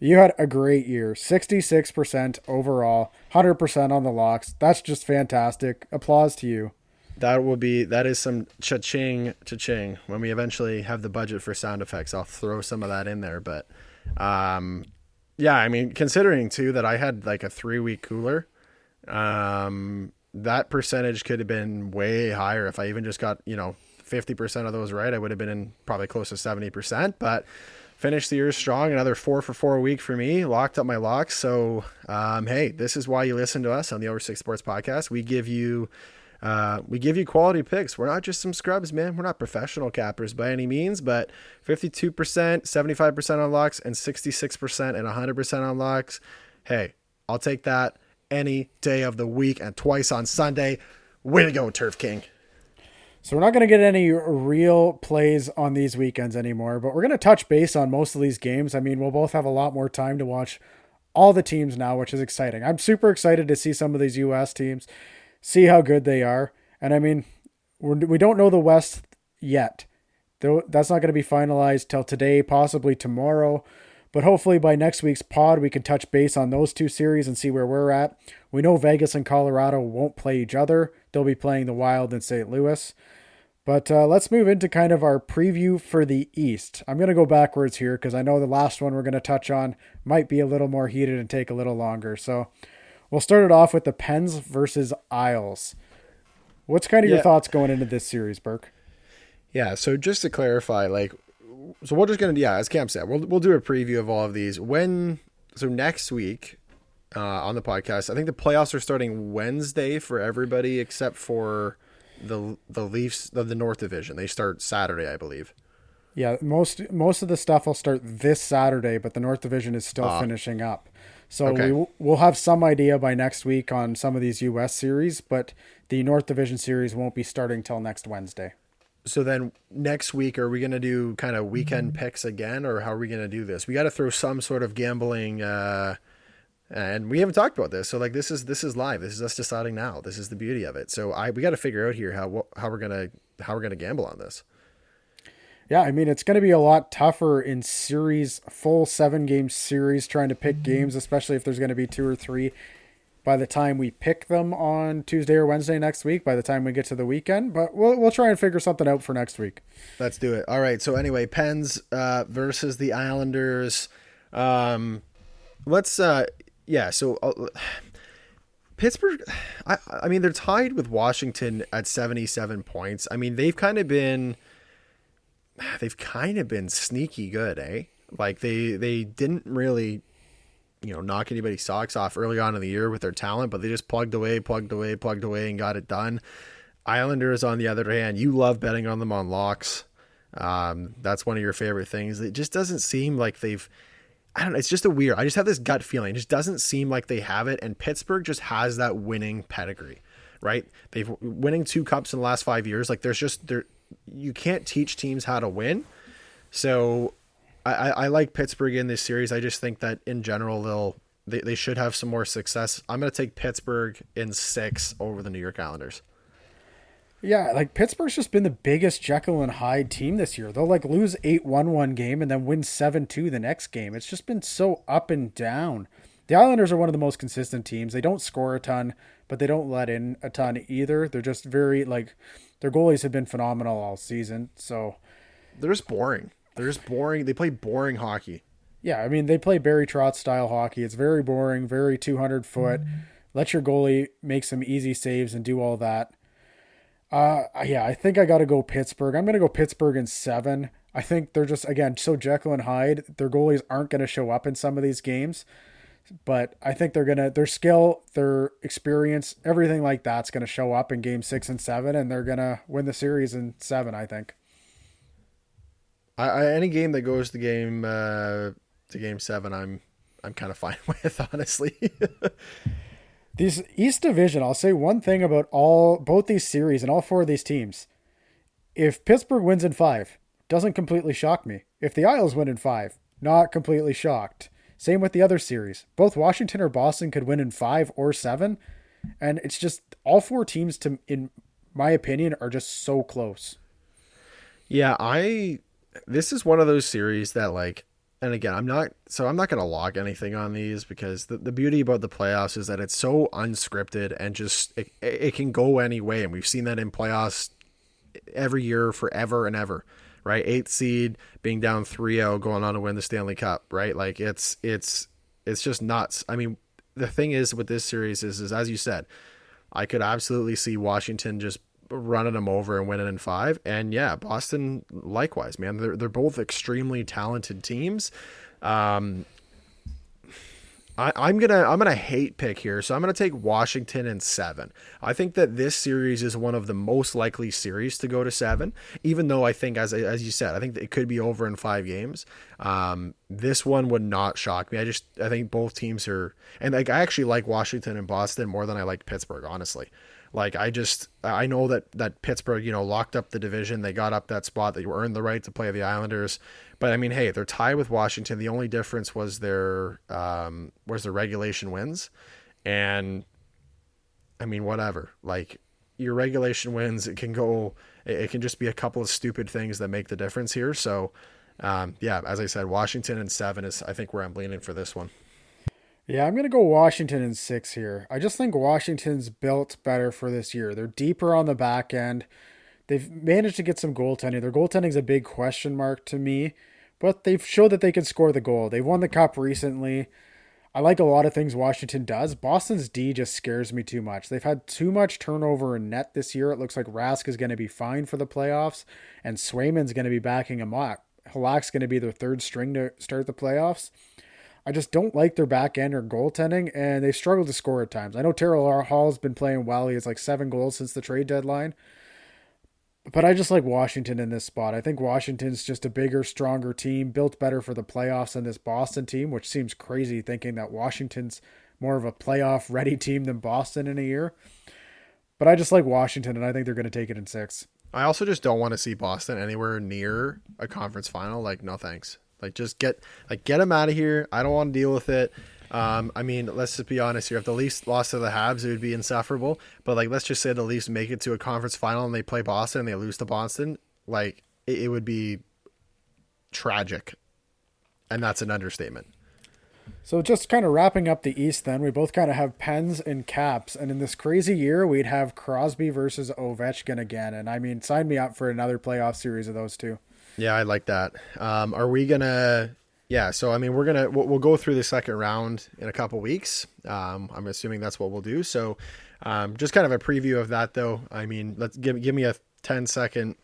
Speaker 2: You had a great year. Sixty-six percent overall, hundred percent on the locks. That's just fantastic. Applause to you.
Speaker 1: That will be that is some cha-ching cha-ching. When we eventually have the budget for sound effects, I'll throw some of that in there. But um yeah, I mean, considering too that I had like a three week cooler, um, that percentage could have been way higher if I even just got, you know, 50% of those right. I would have been in probably close to 70%. But finished the year strong. Another four for four week for me. Locked up my locks. So, um, hey, this is why you listen to us on the Over Six Sports Podcast. We give you. Uh, we give you quality picks. We're not just some scrubs, man. We're not professional cappers by any means, but 52%, 75% on locks, and 66% and 100% on locks. Hey, I'll take that any day of the week and twice on Sunday. Way to go, Turf King.
Speaker 2: So we're not going to get any real plays on these weekends anymore, but we're going to touch base on most of these games. I mean, we'll both have a lot more time to watch all the teams now, which is exciting. I'm super excited to see some of these US teams, see how good they are. And I mean, we're, we don't know the West yet. Though that's not going to be finalized till today, possibly tomorrow. But hopefully by next week's pod, we can touch base on those two series and see where we're at. We know Vegas and Colorado won't play each other. They'll be playing the Wild in St. Louis. But uh, let's move into kind of our preview for the East. I'm going to go backwards here because I know the last one we're going to touch on might be a little more heated and take a little longer. So we'll start it off with the Pens versus Isles. What's kind of
Speaker 1: Yeah.
Speaker 2: your thoughts going into this series, Burke?
Speaker 1: Yeah, so just to clarify, like, so we're just gonna, yeah, as Cam said, we'll we'll do a preview of all of these when. So next week, uh, on the podcast, I think the playoffs are starting Wednesday for everybody except for the the Leafs of the North Division. They start Saturday, I believe.
Speaker 2: Yeah, most most of the stuff will start this Saturday, but the North Division is still
Speaker 1: Ah.
Speaker 2: finishing up. So
Speaker 1: Okay.
Speaker 2: we we'll have some idea by next week on some of these U.S. series, but the North Division series won't be starting till next Wednesday.
Speaker 1: So then next week, are we gonna do kind of weekend picks again, or how are we gonna do this? We got to throw some sort of gambling. Uh, and we haven't talked about this, so like this is this is live. This is us deciding now. This is the beauty of it. So I we got to figure out here how how we're gonna how we're gonna gamble on this.
Speaker 2: Yeah, I mean it's going to be a lot tougher in series, full seven game series, trying to pick games, especially if there's going to be two or three. By the time we pick them on Tuesday or Wednesday next week, by the time we get to the weekend, but we'll we'll try and figure something out for next week.
Speaker 1: Let's do it. All right. So anyway, Pens uh, versus the Islanders. Um, let's uh, yeah. So uh, Pittsburgh. I I mean they're tied with Washington at seventy seven points. I mean they've kind of been <sighs> they've kind of been sneaky good, eh? Like they they didn't really you know knock anybody's socks off early on in the year with their talent, but they just plugged away, plugged away, plugged away, and got it done. Islanders, on the other hand, you love betting on them on locks. Um, that's one of your favorite things. It just doesn't seem like they've. I don't know. It's just a weird. I just have this gut feeling. It just doesn't seem like they have it. And Pittsburgh just has that winning pedigree, right? They've winning two cups in the last five years. Like there's just there, you can't teach teams how to win. So I, I, like Pittsburgh in this series. I just think that in general they'll they, they should have some more success. I'm going to take Pittsburgh in six over the New York Islanders.
Speaker 2: Yeah, like Pittsburgh's just been the biggest Jekyll and Hyde team this year. They'll like lose 8 1 one game and then win 7 2 the next game. It's just been so up and down. The Islanders are one of the most consistent teams. They don't score a ton, but they don't let in a ton either. They're just very, like, their goalies have been phenomenal all season. So,
Speaker 1: They're just boring. They're just boring. They play boring hockey.
Speaker 2: yeah, I mean, they play Barry Trotz style hockey. It's very boring, very 200 foot. Let your goalie make some easy saves and do all that. Uh, yeah, I think I got to go Pittsburgh. I'm going to go Pittsburgh in seven. I think they're just again so Jekyll and Hyde. Their goalies aren't going to show up in some of these games, but I think they're gonna their skill, their experience, everything like that's going to show up in game six and seven, and they're going to win the series in seven. I think.
Speaker 1: I, I, any game that goes to game uh, to game seven, I'm I'm kind of fine <laughs> with honestly. <laughs>
Speaker 2: These East Division, I'll say one thing about all both these series and all four of these teams. If Pittsburgh wins in five, doesn't completely shock me. If the Isles win in five, not completely shocked. Same with the other series. Both Washington or Boston could win in five or seven. And it's just all four teams to in my opinion are just so close.
Speaker 1: yeah, I this is one of those series that like and again, I'm not so I'm not going to log anything on these because the, the beauty about the playoffs is that it's so unscripted and just it, it can go any way and we've seen that in playoffs every year forever and ever right? Eighth seed being down 3-0 going on to win the stanley cup right? Like it's it's it's just nuts. I mean the thing is with this series is, is as you said i could absolutely see washington just running them over and winning in five. And yeah boston likewise man. They're, they're both extremely talented teams. Um I, I'm gonna I'm gonna hate pick here, so I'm gonna take Washington in seven. I think that this series is one of the most likely series to go to seven, even though I think as as you said, I think it could be over in five games. Um, this one would not shock me. I just I think both teams are, and like I actually like Washington and Boston more than I like Pittsburgh, honestly. Like I just I know that that Pittsburgh you know locked up the division, they got up that spot, they earned the right to play the Islanders. But I mean, hey, they're tied with Washington. The only difference was their um, was their regulation wins, and I mean, whatever. Like your regulation wins, it can go. It, can just be a couple of stupid things that make the difference here. So, um, yeah, as I said, Washington and seven is I think where I'm leaning for this one.
Speaker 2: Yeah, I'm going to go Washington in six here. I just think Washington's built better for this year. They're deeper on the back end. They've managed to get some goaltending. Their goaltending's a big question mark to me, but they've showed that they can score the goal. They've won the cup recently. I like a lot of things Washington does. Boston's D just scares me too much. They've had too much turnover in net this year. It looks like Rask is going to be fine for the playoffs, and Swayman's going to be backing him up. Halak's going to be their third string to start the playoffs. I just don't like their back end or goaltending, and they've struggled to score at times. I know Taylor Hall's been playing well. He has like seven goals since the trade deadline. But I just like Washington in this spot. I think Washington's just a bigger, stronger team, built better for the playoffs than this Boston team, which seems crazy thinking that Washington's more of a playoff ready team than Boston in a year. But I just like Washington, and I think they're going to take it in six.
Speaker 1: I also just don't want to see Boston anywhere near a conference final. Like, no thanks. Like, just get like get them out of here. I don't want to deal with it. Um, I mean, let's just be honest here. If the Leafs lost to the Habs, it would be insufferable. But like, let's just say the Leafs make it to a conference final and they play Boston and they lose to Boston, like it, it would be tragic, and that's an understatement.
Speaker 2: So just kind of wrapping up the East, then we both kind of have pens and caps, and in this crazy year, we'd have Crosby versus Ovechkin again, and I mean, sign me up for another playoff series of those two.
Speaker 1: Yeah, I like that. Um, are we gonna yeah, so I mean, we're gonna we'll, we'll go through the second round in a couple weeks. Um, I'm assuming that's what we'll do. So, um, just kind of a preview of that, though. I mean, let's give give me a 10 second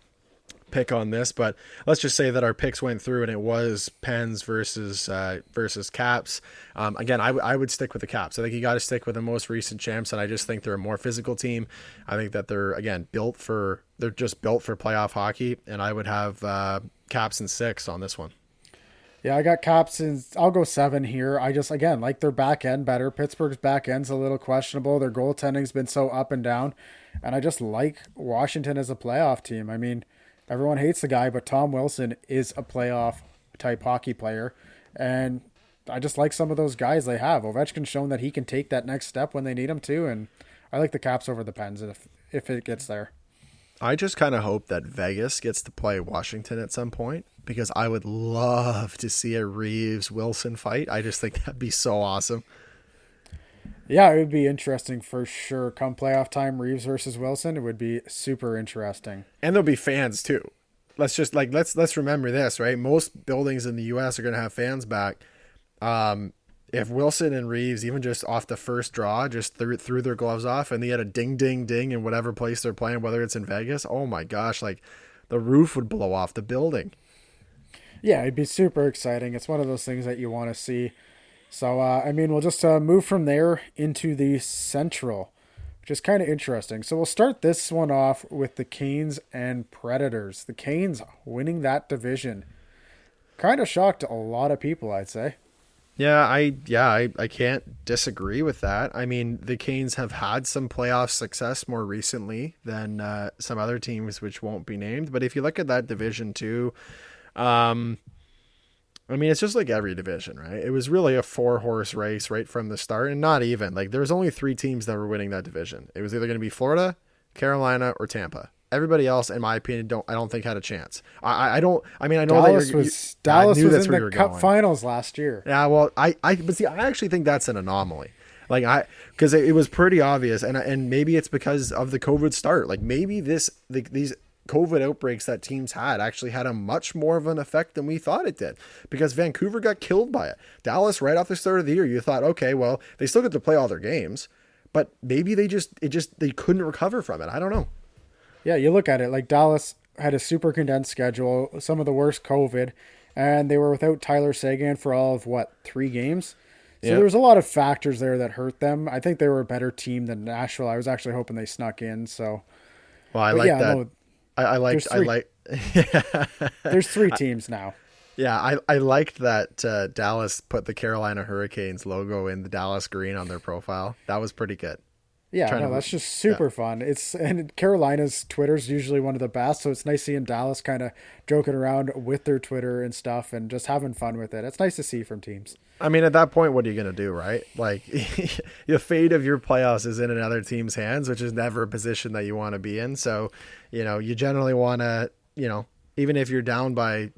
Speaker 1: pick on this, but let's just say that our picks went through and it was Pens versus uh, versus Caps. Um, again, I, w- I would stick with the Caps. I think you got to stick with the most recent champs, and I just think they're a more physical team. I think that they're again built for they're just built for playoff hockey, and I would have uh, Caps and six on this one.
Speaker 2: Yeah, I got Caps and I'll go seven here. I just again like their back end better. Pittsburgh's back end's a little questionable. Their goaltending's been so up and down, and I just like Washington as a playoff team. I mean, everyone hates the guy, but Tom Wilson is a playoff type hockey player, and I just like some of those guys they have. Ovechkin's shown that he can take that next step when they need him to, and I like the Caps over the Pens if if it gets there.
Speaker 1: I just kind of hope that Vegas gets to play Washington at some point because I would love to see a Reaves Wilson fight. I just think that'd be so awesome.
Speaker 2: Yeah, it would be interesting for sure. Come playoff time, Reaves versus Wilson, it would be super interesting.
Speaker 1: And there'll be fans too. Let's just like let's let's remember this, right? Most buildings in the US are going to have fans back. Um if Wilson and Reaves, even just off the first draw, just threw, threw their gloves off and they had a ding, ding, ding in whatever place they're playing, whether it's in Vegas, oh my gosh, like the roof would blow off the building
Speaker 2: yeah, it'd be super exciting. It's one of those things that you want to see. So, uh, I mean, we'll just uh, move from there into the Central, which is kind of interesting. So, we'll start this one off with the Canes and Predators. The Canes winning that division. Kind of shocked a lot of people, I'd say.
Speaker 1: Yeah, I yeah, I, I can't disagree with that. I mean, the Canes have had some playoff success more recently than uh, some other teams, which won't be named. But if you look at that division too, um, I mean, it's just like every division, right? It was really a four horse race right from the start, and not even like there was only three teams that were winning that division. It was either going to be Florida, Carolina, or Tampa. Everybody else, in my opinion, don't I don't think had a chance. I I don't. I mean, I know
Speaker 2: Dallas
Speaker 1: that
Speaker 2: was you, Dallas was in the Cup going. Finals last year.
Speaker 1: Yeah, well, I I but see, I actually think that's an anomaly. Like I, because it, it, was pretty obvious, and and maybe it's because of the COVID start. Like maybe this the, these COVID outbreaks that teams had actually had a much more of an effect than we thought it did because Vancouver got killed by it. Dallas, right off the start of the year, you thought, okay, well, they still get to play all their games, but maybe they just, it just, they couldn't recover from it. I don't know.
Speaker 2: Yeah, you look at it like Dallas had a super condensed schedule, some of the worst COVID, and they were without Tyler Seguin for all of what, three games? So yep. there was a lot of factors there that hurt them. I think they were a better team than Nashville. I was actually hoping they snuck in. So,
Speaker 1: well, I but like yeah, that. No, I, I liked. I like. yeah. <laughs>
Speaker 2: there's three teams now.
Speaker 1: Yeah, I, I liked that uh, Dallas put the Carolina Hurricanes logo in the Dallas green on their profile. That was pretty good.
Speaker 2: Yeah, no, that's just super yeah. fun. It's and Carolina's Twitter's usually one of the best, so it's nice seeing Dallas kind of joking around with their Twitter and stuff and just having fun with it. It's nice to see from teams.
Speaker 1: I mean, at that point, what are you going to do, right? Like, <laughs> the fate of your playoffs is in another team's hands, which is never a position that you want to be in. So, you know, you generally want to, you know, even if you're down by,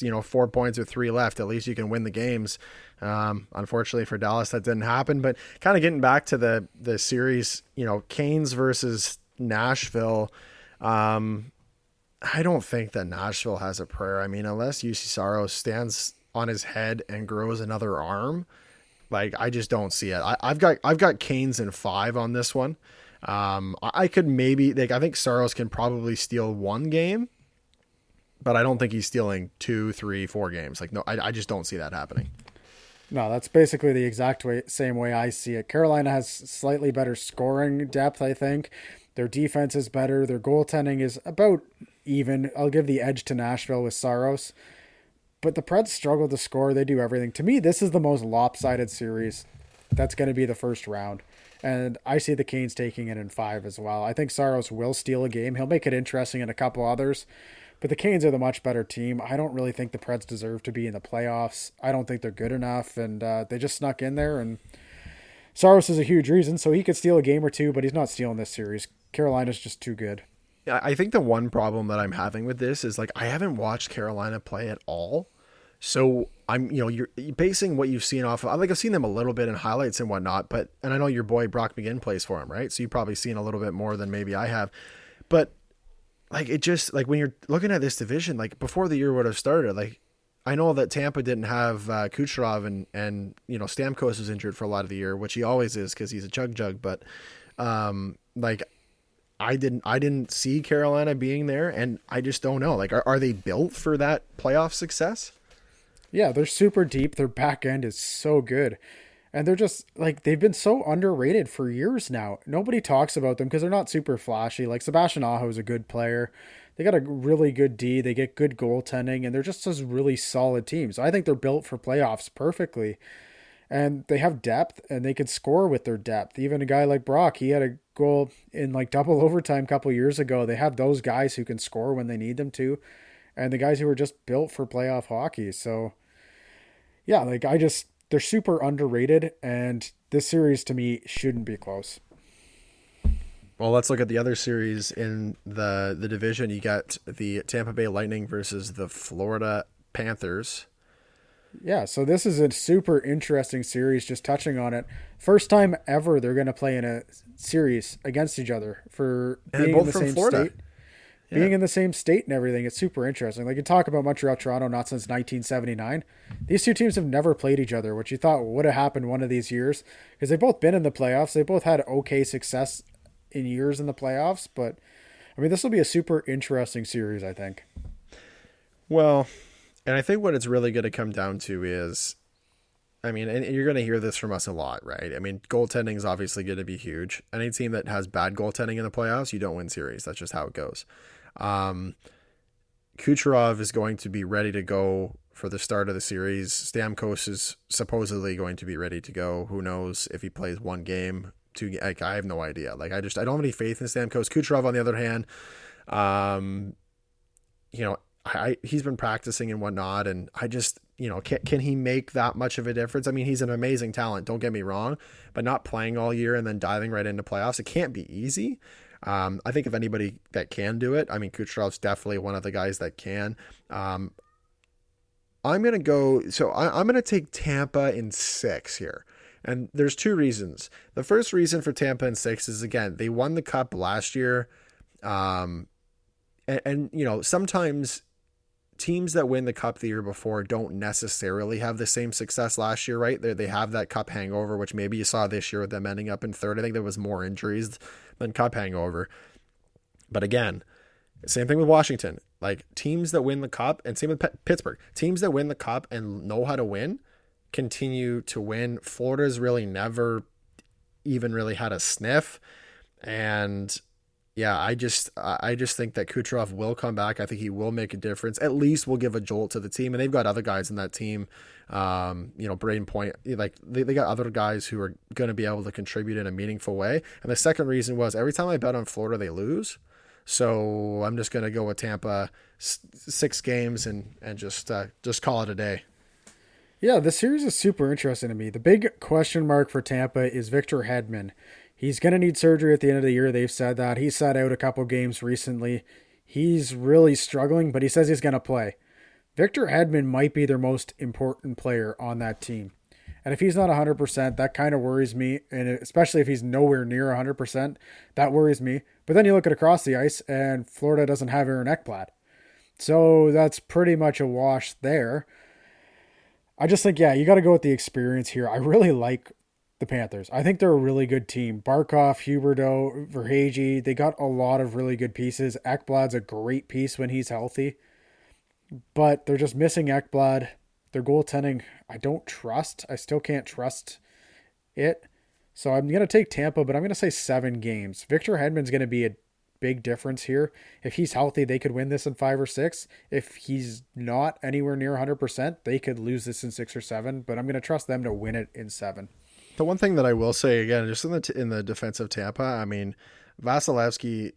Speaker 1: you know, four points with three left, at least you can win the games. Um, unfortunately for Dallas, that didn't happen. But kind of getting back to the the series, you know, Canes versus Nashville. Um, I don't think that Nashville has a prayer. I mean, unless Juuse Saros stands on his head and grows another arm, like I just don't see it. I, have got I've got Canes in five on this one. Um, I could maybe like I think Saros can probably steal one game, but I don't think he's stealing two, three, four games. Like no, I, I just don't see that happening.
Speaker 2: No, that's basically the exact way, same way I see it. Carolina has slightly better scoring depth, I think. Their defense is better. Their goaltending is about even. I'll give the edge to Nashville with Saros. But the Preds struggle to score. They do everything. To me, this is the most lopsided series. That's going to be the first round. And I see the Canes taking it in five as well. I think Saros will steal a game. He'll make it interesting in a couple others. But the Canes are the much better team. I don't really think the Preds deserve to be in the playoffs. I don't think they're good enough, and uh, they just snuck in there. And Saros is a huge reason, so he could steal a game or two, but he's not stealing this series. Carolina's just too good.
Speaker 1: I think the one problem that I'm having with this is like I haven't watched Carolina play at all. So I'm, you know, you're basing what you've seen off of, like I've seen them a little bit in highlights and whatnot, but, and I know your boy Brock McGinn plays for him, right? So you've probably seen a little bit more than maybe I have. But like it just like when you're looking at this division, like before the year would have started, like I know that Tampa didn't have uh, Kucherov and and you know Stamkos was injured for a lot of the year, which he always is because he's a chug jug. But um, like I didn't I didn't see Carolina being there, and I just don't know. Like, are, are they built for that playoff success?
Speaker 2: Yeah, they're super deep. Their back end is so good and they're just like they've been so underrated for years now. Nobody talks about them because they're not super flashy. Like Sebastian Aho is a good player. They got a really good D. They get good goaltending, and they're just a really solid team. So I think they're built for playoffs perfectly. And they have depth, and they can score with their depth. Even a guy like Brock, he had a goal in like double <laughs> overtime a couple years ago. They have those guys who can score when they need them to, and the guys who are just built for playoff hockey. So, yeah, like I just they're super underrated, and this series to me shouldn't be close.
Speaker 1: Well, let's look at the other series in the the division. You got the Tampa Bay Lightning versus the Florida Panthers.
Speaker 2: Yeah, so this is a super interesting series. Just touching on it, first time ever they're going to play in a series against each other for being in the same Florida. state yeah. being in the same state and everything, it's super interesting. Like you talk about Montreal, Toronto, not since 1979. These two teams have never played each other, which you thought would have happened one of these years because they've both been in the playoffs. They both had okay success in years in the playoffs, but I mean, this will be a super interesting series, I think.
Speaker 1: Well, and I think what it's really going to come down to is I mean, and you're going to hear this from us a lot, right? I mean, goaltending is obviously going to be huge. Any team that has bad goaltending in the playoffs, you don't win series. That's just how it goes. Um, Kucherov is going to be ready to go for the start of the series. Stamkos is supposedly going to be ready to go. Who knows if he plays one game, two? Like I have no idea. Like I just I don't have any faith in Stamkos. Kucherov, on the other hand, um, you know, I, he's been practicing and whatnot, and I just you know can can he make that much of a difference? I mean, he's an amazing talent. Don't get me wrong, but not playing all year and then diving right into playoffs, it can't be easy. Um, I think if anybody that can do it, I mean, Kucherov's definitely one of the guys that can. Um, I'm going to go, so I, am going to take Tampa in six here. And there's two reasons. The first reason for Tampa in six is again, they won the cup last year. Um, and, and you know, sometimes teams that win the cup the year before don't necessarily have the same success last year, right? They, they have that cup hangover, which maybe you saw this year with them ending up in third. I think there was more injuries than cup hangover. But again, same thing with Washington. Like teams that win the cup, and same with P- Pittsburgh, teams that win the cup and know how to win continue to win. Florida's really never even really had a sniff. And yeah, I just I just think that Kucherov will come back. I think he will make a difference. At least will give a jolt to the team, and they've got other guys in that team. Um, you know, Brayden Point, like they, they got other guys who are going to be able to contribute in a meaningful way. And the second reason was every time I bet on Florida, they lose. So I'm just going to go with Tampa six games and and just uh, just call it a day.
Speaker 2: Yeah, the series is super interesting to me. The big question mark for Tampa is Victor Hedman. He's going to need surgery at the end of the year. They've said that. He sat out a couple games recently. He's really struggling, but he says he's going to play. Victor Hedman might be their most important player on that team. And if he's not 100%, that kind of worries me. And especially if he's nowhere near 100%, that worries me. But then you look at across the ice, and Florida doesn't have Aaron Ekblad. So that's pretty much a wash there. I just think, yeah, you got to go with the experience here. I really like the Panthers. I think they're a really good team. Barkov, Huberdeau, Verhaeghe, they got a lot of really good pieces. Ekblad's a great piece when he's healthy, but they're just missing Ekblad. Their goaltending, I don't trust. I still can't trust it. So I'm going to take Tampa, but I'm going to say seven games. Victor Hedman's going to be a big difference here. If he's healthy, they could win this in five or six. If he's not anywhere near 100%, they could lose this in six or seven, but I'm going to trust them to win it in seven.
Speaker 1: The one thing that I will say again, just in the in the defense of Tampa, I mean, Vasilevskiy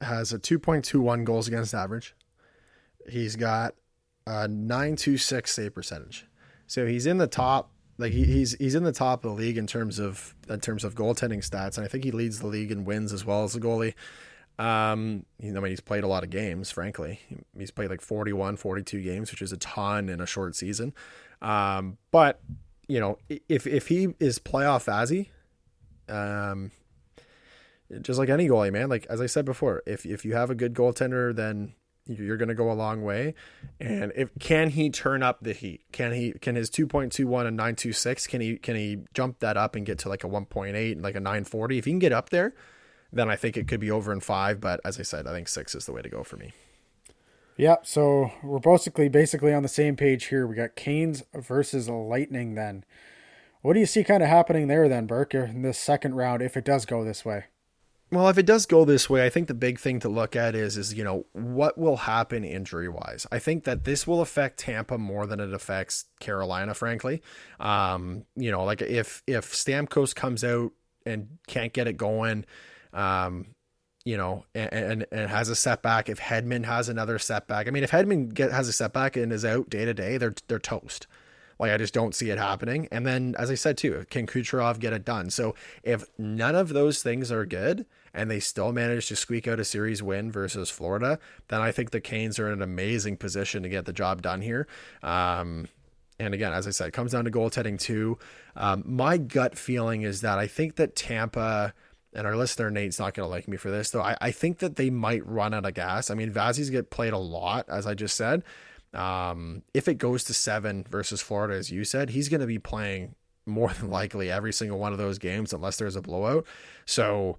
Speaker 1: has a 2.21 goals against average. He's got a 926 save percentage. So he's in the top like he, he's he's in the top of the league in terms of in terms of goaltending stats and I think he leads the league in wins as well as a goalie. Um, you know, I mean, he's played a lot of games, frankly. He's played like 41, 42 games, which is a ton in a short season. Um, but you know, if if he is playoff Vazzy, um, just like any goalie, man. Like as I said before, if if you have a good goaltender, then you're going to go a long way. And if can he turn up the heat? Can he can his 2.21 and 926 can he can he jump that up and get to like a 1.8 and like a 940? If he can get up there, then I think it could be over in 5, but as I said, I think 6 is the way to go for me.
Speaker 2: Yeah, so we're basically basically on the same page here. We got Canes versus Lightning then. What do you see kind of happening there then, Burke, in this second round if it does go this way?
Speaker 1: Well, if it does go this way, I think the big thing to look at is is you know what will happen injury wise. I think that this will affect Tampa more than it affects Carolina, frankly. Um, you know, like if if Stamkos comes out and can't get it going, um, you know, and, and, has a setback. If Hedman has another setback, I mean, if Hedman get, has a setback and is out day to day, they're they're toast. Like I just don't see it happening. And then, as I said too, can Kucherov get it done? So if none of those things are good and they still manage to squeak out a series win versus Florida, then I think the Canes are in an amazing position to get the job done here. Um, and again, as I said, it comes down to goaltending too. Um, my gut feeling is that I think that Tampa and our listener Nate's not going to like me for this, though. I, I think that they might run out of gas. I mean, Vazzy's get played a lot, as I just said. Um, if it goes to seven versus Florida, as you said, he's going to be playing more <laughs> than likely every single one of those games, unless there's a blowout. So,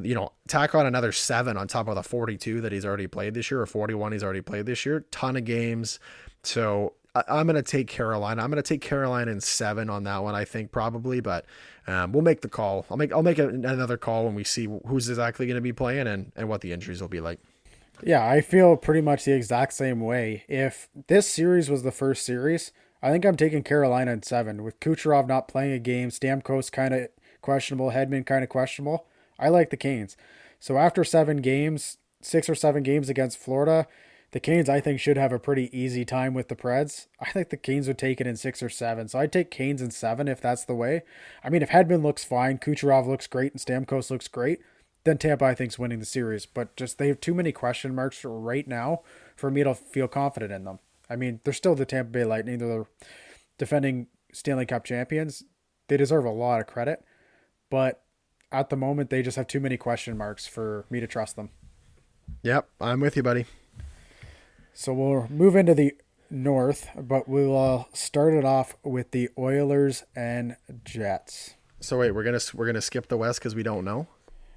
Speaker 1: you know, tack on another seven on top of the 42 that he's already played this year, or 41 he's already played this year. Ton of games. So I, am going to take Carolina. I'm going to take Carolina in seven on that one. I think probably, but um, we'll make the call. I'll make I'll make a, another call when we see who's exactly going to be playing and and what the injuries will be like.
Speaker 2: Yeah, I feel pretty much the exact same way. If this series was the first series, I think I'm taking Carolina in seven with Kucherov not playing a game, Stamkos kind of questionable, Hedman kind of questionable. I like the Canes. So after seven games, six or seven games against Florida, the Canes, I think, should have a pretty easy time with the Preds. I think the Canes would take it in six or seven. So I'd take Canes in seven if that's the way. I mean, if Hedman looks fine, Kucherov looks great, and Stamkos looks great, then Tampa, I think, is winning the series. But just they have too many question marks right now for me to feel confident in them. I mean, they're still the Tampa Bay Lightning. They're the defending Stanley Cup champions. They deserve a lot of credit. But at the moment, they just have too many question marks for me to trust them.
Speaker 1: Yep, I'm with you, buddy.
Speaker 2: So we'll move into the north, but we'll uh, start it off with the Oilers and Jets.
Speaker 1: So wait, we're gonna we're gonna skip the West because we don't know.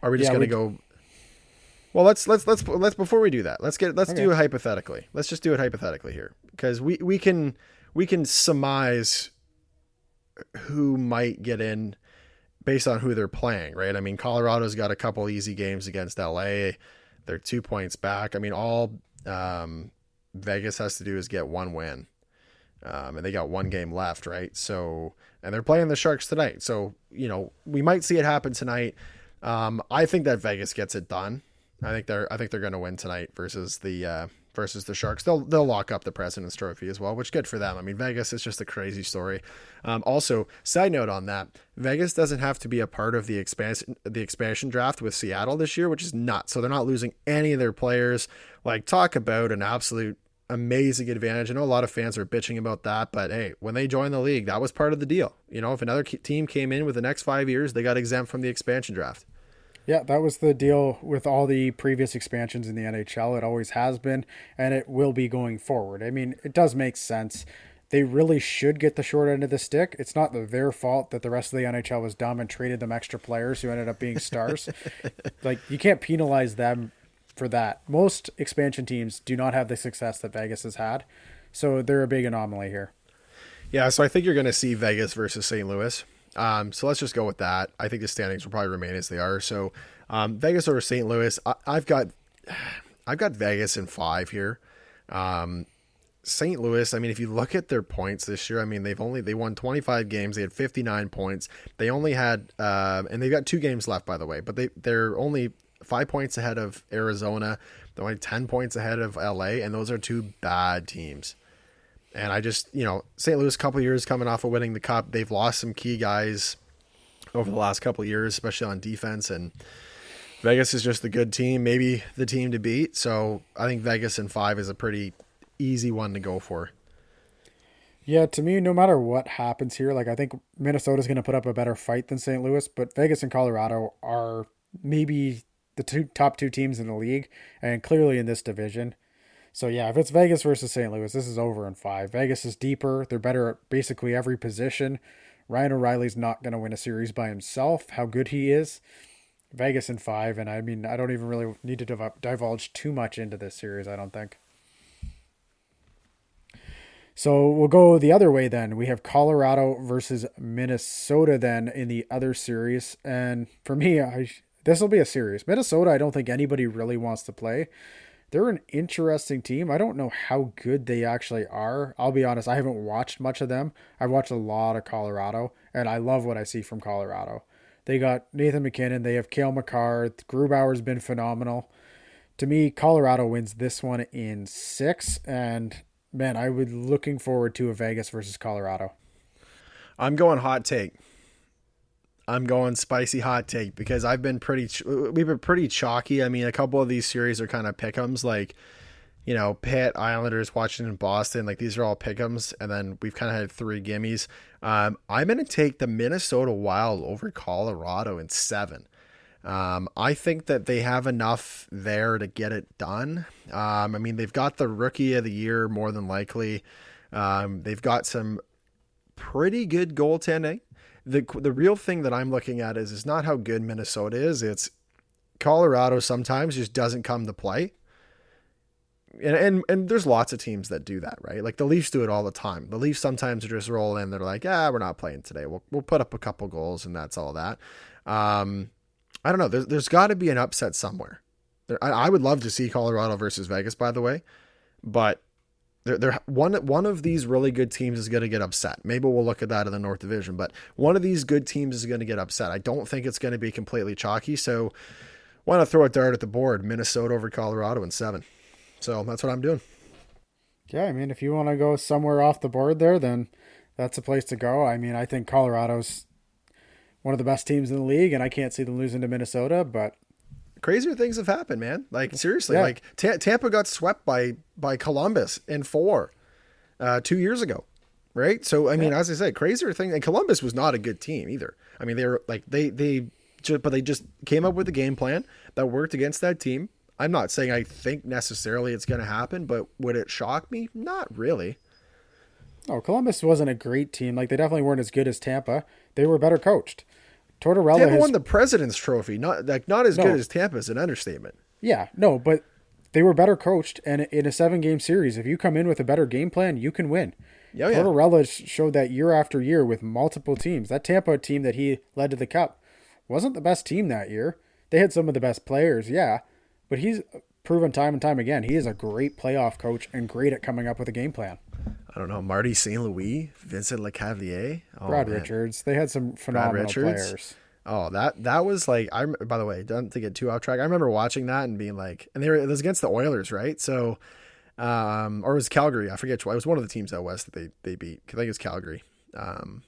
Speaker 1: Are we just yeah, gonna we... go? Well, let's let's let's let's before we do that, let's get let's okay. do it hypothetically. Let's just do it hypothetically here because we we can we can surmise who might get in based on who they're playing, right? I mean, Colorado's got a couple easy games against LA. They're two points back. I mean, all um, Vegas has to do is get one win. Um, and they got one game left, right? So, and they're playing the Sharks tonight. So, you know, we might see it happen tonight. Um, I think that Vegas gets it done. I think they're, I think they're going to win tonight versus the, uh, versus the Sharks. They'll they'll lock up the President's Trophy as well, which good for them. I mean, Vegas is just a crazy story. Um, also, side note on that, Vegas doesn't have to be a part of the expansion the expansion draft with Seattle this year, which is nuts. So they're not losing any of their players. Like talk about an absolute amazing advantage. I know a lot of fans are bitching about that, but hey, when they joined the league, that was part of the deal. You know, if another team came in with the next five years, they got exempt from the expansion draft.
Speaker 2: Yeah, that was the deal with all the previous expansions in the NHL. It always has been, and it will be going forward. I mean, it does make sense. They really should get the short end of the stick. It's not their fault that the rest of the NHL was dumb and traded them extra players who ended up being stars. <laughs> like, you can't penalize them for that. Most expansion teams do not have the success that Vegas has had. So they're a big anomaly here.
Speaker 1: Yeah, so I think you're going to see Vegas versus St. Louis. Um, so let's just go with that. I think the standings will probably remain as they are. So um, Vegas over St. Louis. I, have got <sighs> I've got Vegas in five here. Um, St. Louis. I mean, if you look at their points this year, I mean they've only they won 25 games. They had 59 points. They only had uh, and they've got two games left by the way, but they they're only five points ahead of Arizona. They're only 10 points ahead of LA, and those are two bad teams. And I just, you know, St. Louis, couple years coming off of winning the cup, they've lost some key guys over the last couple years, especially on defense. And Vegas is just a good team, maybe the team to beat. So I think Vegas in five is a pretty easy one to go for.
Speaker 2: Yeah, to me, no matter what happens here, like I think Minnesota's going to put up a better fight than St. Louis, but Vegas and Colorado are maybe the two top two teams in the league, and clearly in this division. So yeah, if it's Vegas versus St. Louis, this is over in five. Vegas is deeper. They're better at basically every position. Ryan O'Reilly's not going to win a series by himself. How good he is. Vegas in five, and I mean, I don't even really need to divulge too much into this series. I don't think. So we'll go the other way then. We have Colorado versus Minnesota then in the other series, and for me, I this will be a series. Minnesota, I don't think anybody really wants to play. They're an interesting team. I don't know how good they actually are. I'll be honest, I haven't watched much of them. I've watched a lot of Colorado, and I love what I see from Colorado. They got Nathan MacKinnon, they have Cale Makar, Grubauer's been phenomenal. To me, Colorado wins this one in six, and man, I would looking forward to a Vegas versus Colorado.
Speaker 1: I'm going hot take. I'm going spicy hot take because I've been pretty, we've been pretty chalky. I mean, a couple of these series are kind of pickums, like, you know, Pitt, Islanders, Washington, Boston. Like these are all pickums, and then we've kind of had three gimmies. Um, I'm going to take the Minnesota Wild over Colorado in seven. Um, I think that they have enough there to get it done. Um, I mean, they've got the rookie of the year more than likely. Um, they've got some pretty good goaltending the the real thing that I'm looking at is is not how good Minnesota is. It's Colorado sometimes just doesn't come to play. And, and and there's lots of teams that do that, right? Like the Leafs do it all the time. The Leafs sometimes just roll in. They're like, "Ah, we're not playing today. We'll we'll put up a couple goals, and that's all that." Um, I don't know. There's there's got to be an upset somewhere. There, I, I would love to see Colorado versus Vegas, by the way, but they're, they're one one of these really good teams is going to get upset. Maybe we'll look at that in the North Division, but one of these good teams is going to get upset. I don't think it's going to be completely chalky. So, want to throw a dart at the board? Minnesota over Colorado in seven. So that's what I'm doing.
Speaker 2: Yeah, I mean, if you want to go somewhere off the board there, then that's a place to go. I mean, I think Colorado's one of the best teams in the league, and I can't see them losing to Minnesota, but
Speaker 1: crazier things have happened, man. Like seriously, yeah. like T- Tampa got swept by by Columbus in four uh, two years ago, right? So I mean, yeah. as I said, crazier thing. And Columbus was not a good team either. I mean, they were like they they, just, but they just came up with a game plan that worked against that team. I'm not saying I think necessarily it's going to happen, but would it shock me? Not really.
Speaker 2: Oh, Columbus wasn't a great team. Like they definitely weren't as good as Tampa. They were better coached. Tortorella
Speaker 1: Tampa has, won the President's Trophy. Not like not as no. good as Tampa is an understatement.
Speaker 2: Yeah, no, but they were better coached, and in a seven-game series, if you come in with a better game plan, you can win. Oh, yeah. Tortorella showed that year after year with multiple teams. That Tampa team that he led to the Cup wasn't the best team that year. They had some of the best players, yeah, but he's proven time and time again he is a great playoff coach and great at coming up with a game plan.
Speaker 1: I don't know, Marty St. Louis, Vincent Lecavalier,
Speaker 2: oh, Brad man. Richards. They had some phenomenal players.
Speaker 1: Oh, that that was like I. By the way, don't to get too off track. I remember watching that and being like, and they were it was against the Oilers, right? So, um, or it was Calgary. I forget. It was one of the teams out west that they they beat. I think it was Calgary. Um,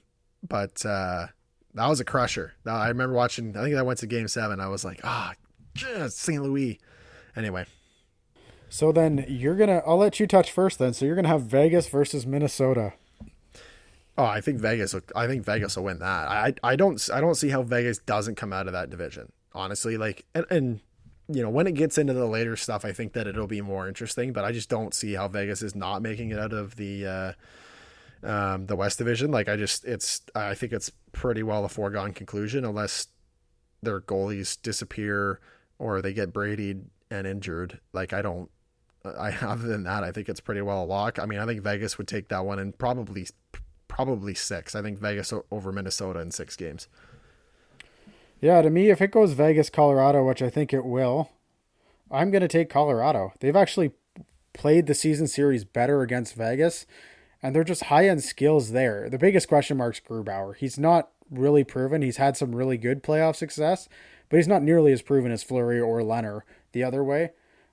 Speaker 1: but uh, that was a crusher. I remember watching. I think that went to Game Seven. I was like, ah, oh, St. Louis. Anyway,
Speaker 2: So then you're gonna. I'll let you touch first. Then, so you're gonna have Vegas versus Minnesota.
Speaker 1: Oh, I think Vegas. I think Vegas will win that. I I don't I don't see how Vegas doesn't come out of that division. Honestly, like and and you know when it gets into the later stuff, I think that it'll be more interesting. But I just don't see how Vegas is not making it out of the uh, um, the West Division. Like I just it's I think it's pretty well a foregone conclusion unless their goalies disappear or they get Brady and injured. Like I don't. I <laughs> other than that, I think it's pretty well a lock. I mean, I think Vegas would take that one and probably probably six. I think Vegas over Minnesota in six games.
Speaker 2: Yeah, to me, if it goes Vegas, Colorado, which I think it will, I'm going to take Colorado. They've actually played the season series better against Vegas, and they're just high end skills there. The biggest question mark's Grubauer. He's not really proven. He's had some really good playoff success, but he's not nearly as proven as Fleury or Lehner the other way.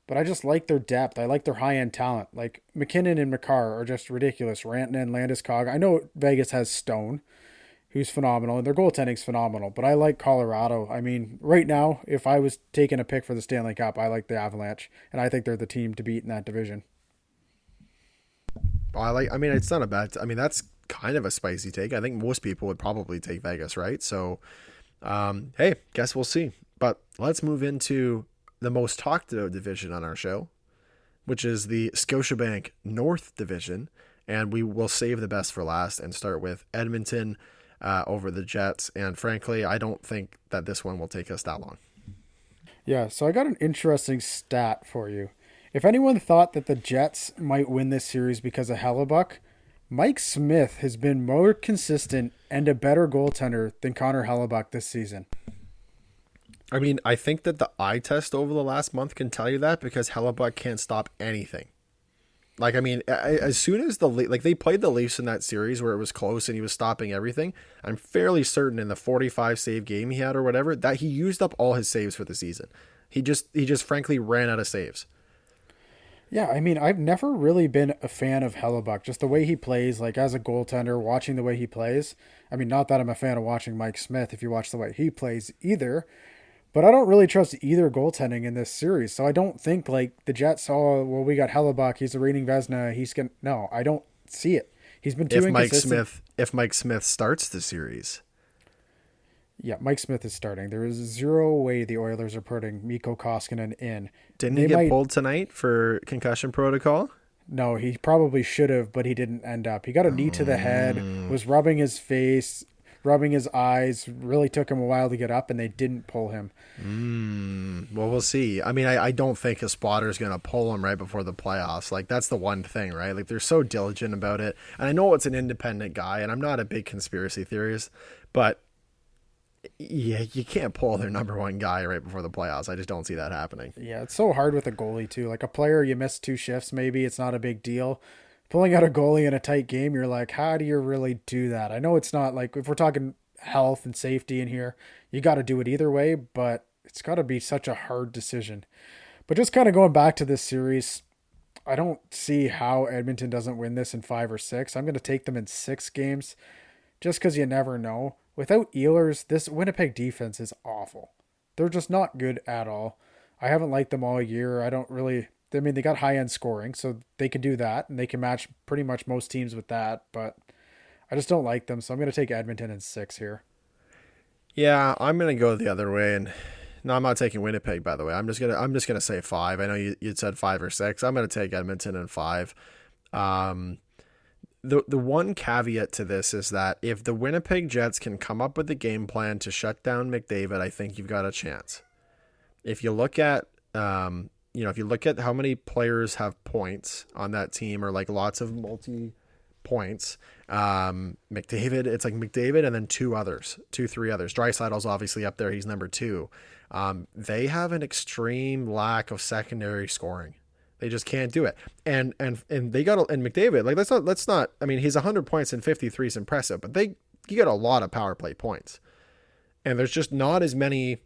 Speaker 2: But I just like their depth. I like their high end talent. Like MacKinnon and Makar are just ridiculous. Rantanen, Landeskog. I know Vegas has Stone, who's phenomenal, and their goaltending's phenomenal. But I like Colorado. I mean, right now, if I was taking a pick for the Stanley Cup, I like the Avalanche, and I think they're the team to beat in that division.
Speaker 1: I like. I mean, it's not a bad. I mean, that's kind of a spicy take. I think most people would probably take Vegas, right? So, um, hey, guess we'll see. But let's move into the most talked about division on our show, which is the Scotiabank North Division. And we will save the best for last and start with Edmonton uh, over the Jets. And frankly, I don't think that this one will take us that long.
Speaker 2: Yeah, so I got an interesting stat for you. If anyone thought that the Jets might win this series because of Hellebuyck, Mike Smith has been more consistent and a better goaltender than Connor Hellebuyck this season.
Speaker 1: I mean, I think that the eye test over the last month can tell you that because Hellebuyck can't stop anything. Like, I mean, as soon as the like they played the Leafs in that series where it was close and he was stopping everything, I'm fairly certain in the 45 save game he had or whatever that he used up all his saves for the season. He just he just frankly ran out of saves.
Speaker 2: Yeah, I mean, I've never really been a fan of Hellebuyck. Just the way he plays, like as a goaltender, watching the way he plays. I mean, not that I'm a fan of watching Mike Smith if you watch the way he plays either, but I don't really trust either goaltending in this series. So I don't think like the Jets. Oh, well, we got Hellebuyck. He's a reading Vezina. He's gonna. No, I don't see it. He's been too
Speaker 1: if
Speaker 2: Mike
Speaker 1: Smith. If Mike Smith starts the series.
Speaker 2: Yeah, Mike Smith is starting. There is zero way the Oilers are putting Mikko Koskinen in.
Speaker 1: Didn't they he get might... pulled tonight for concussion protocol?
Speaker 2: No, he probably should have, but he didn't end up. He got a knee to the head, mm. was rubbing his face, rubbing his eyes. Really took him a while to get up, and they didn't pull him.
Speaker 1: Mm, well, we'll see. I mean, I, I don't think a spotter is going to pull him right before the playoffs. Like, that's the one thing, right? Like, they're so diligent about it. And I know it's an independent guy, and I'm not a big conspiracy theorist, but yeah, you can't pull their number one guy right before the playoffs. I just don't see that happening.
Speaker 2: Yeah, it's so hard with a goalie, too. Like, a player, you miss two shifts, maybe, it's not a big deal pulling out a goalie in a tight game, you're like, how do you really do that? I know it's not like if we're talking health and safety in here, you got to do it either way, but it's got to be such a hard decision. But just kind of going back to this series, I don't see how Edmonton doesn't win this in five or six. I'm going to take them in six games just because you never know. Without Ehlers, this Winnipeg defense is awful. They're just not good at all. I haven't liked them all year. I don't really I mean, they got high end scoring, so they can do that, and they can match pretty much most teams with that. But I just don't like them, so I'm going to take Edmonton in six here.
Speaker 1: Yeah, I'm going to go the other way, and no, I'm not taking Winnipeg. By the way, I'm just gonna I'm just gonna say five. I know you you said five or six. I'm going to take Edmonton in five. Um, the the one caveat to this is that if the Winnipeg Jets can come up with a game plan to shut down McDavid, I think you've got a chance. If you look at um, you know, if you look at how many players have points on that team or like lots of multi points, um, McDavid, it's like McDavid and then two others, two, three others. Draisaitl's obviously up there. He's number two. Um, they have an extreme lack of secondary scoring. They just can't do it. And and and they got and McDavid like let's not let's not. I mean, he's 100 points and 53 is impressive, but they you get a lot of power play points, and there's just not as many.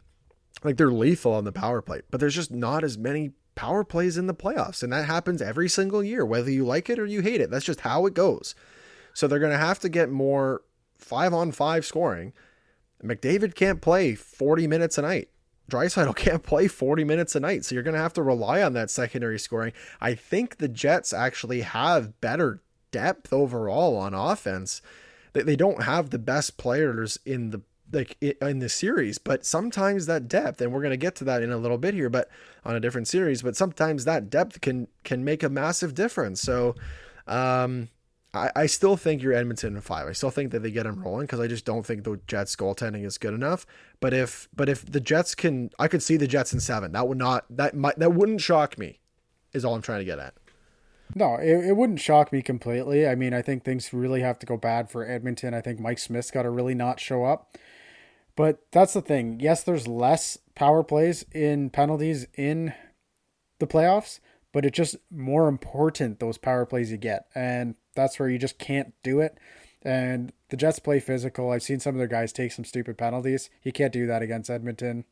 Speaker 1: Like they're lethal on the power play, but there's just not as many power plays in the playoffs. And that happens every single year, whether you like it or you hate it. That's just how it goes. So they're going to have to get more five on five scoring. McDavid can't play 40 minutes a night. Draisaitl <laughs> can't play 40 minutes a night, so you're going to have to rely on that secondary scoring. I think the Jets actually have better depth overall on offense. They don't have the best players in the like in the series, but sometimes that depth, and we're going to get to that in a little bit here, but on a different series, but sometimes that depth can can make a massive difference. So, um, I, I still think you're Edmonton in five. I still think that they get them rolling because I just don't think the Jets goaltending is good enough. But if but if the Jets can, I could see the Jets in seven. That would not that might that wouldn't shock me. Is all I'm trying to get at.
Speaker 2: No, it, it wouldn't shock me completely. I mean, I think things really have to go bad for Edmonton. I think Mike Smith's got to really not show up. But that's the thing. Yes, there's less power plays in penalties in the playoffs, but it's just more important those power plays you get. And that's where you just can't do it. And the Jets play physical. I've seen some of their guys take some stupid penalties. You can't do that against Edmonton.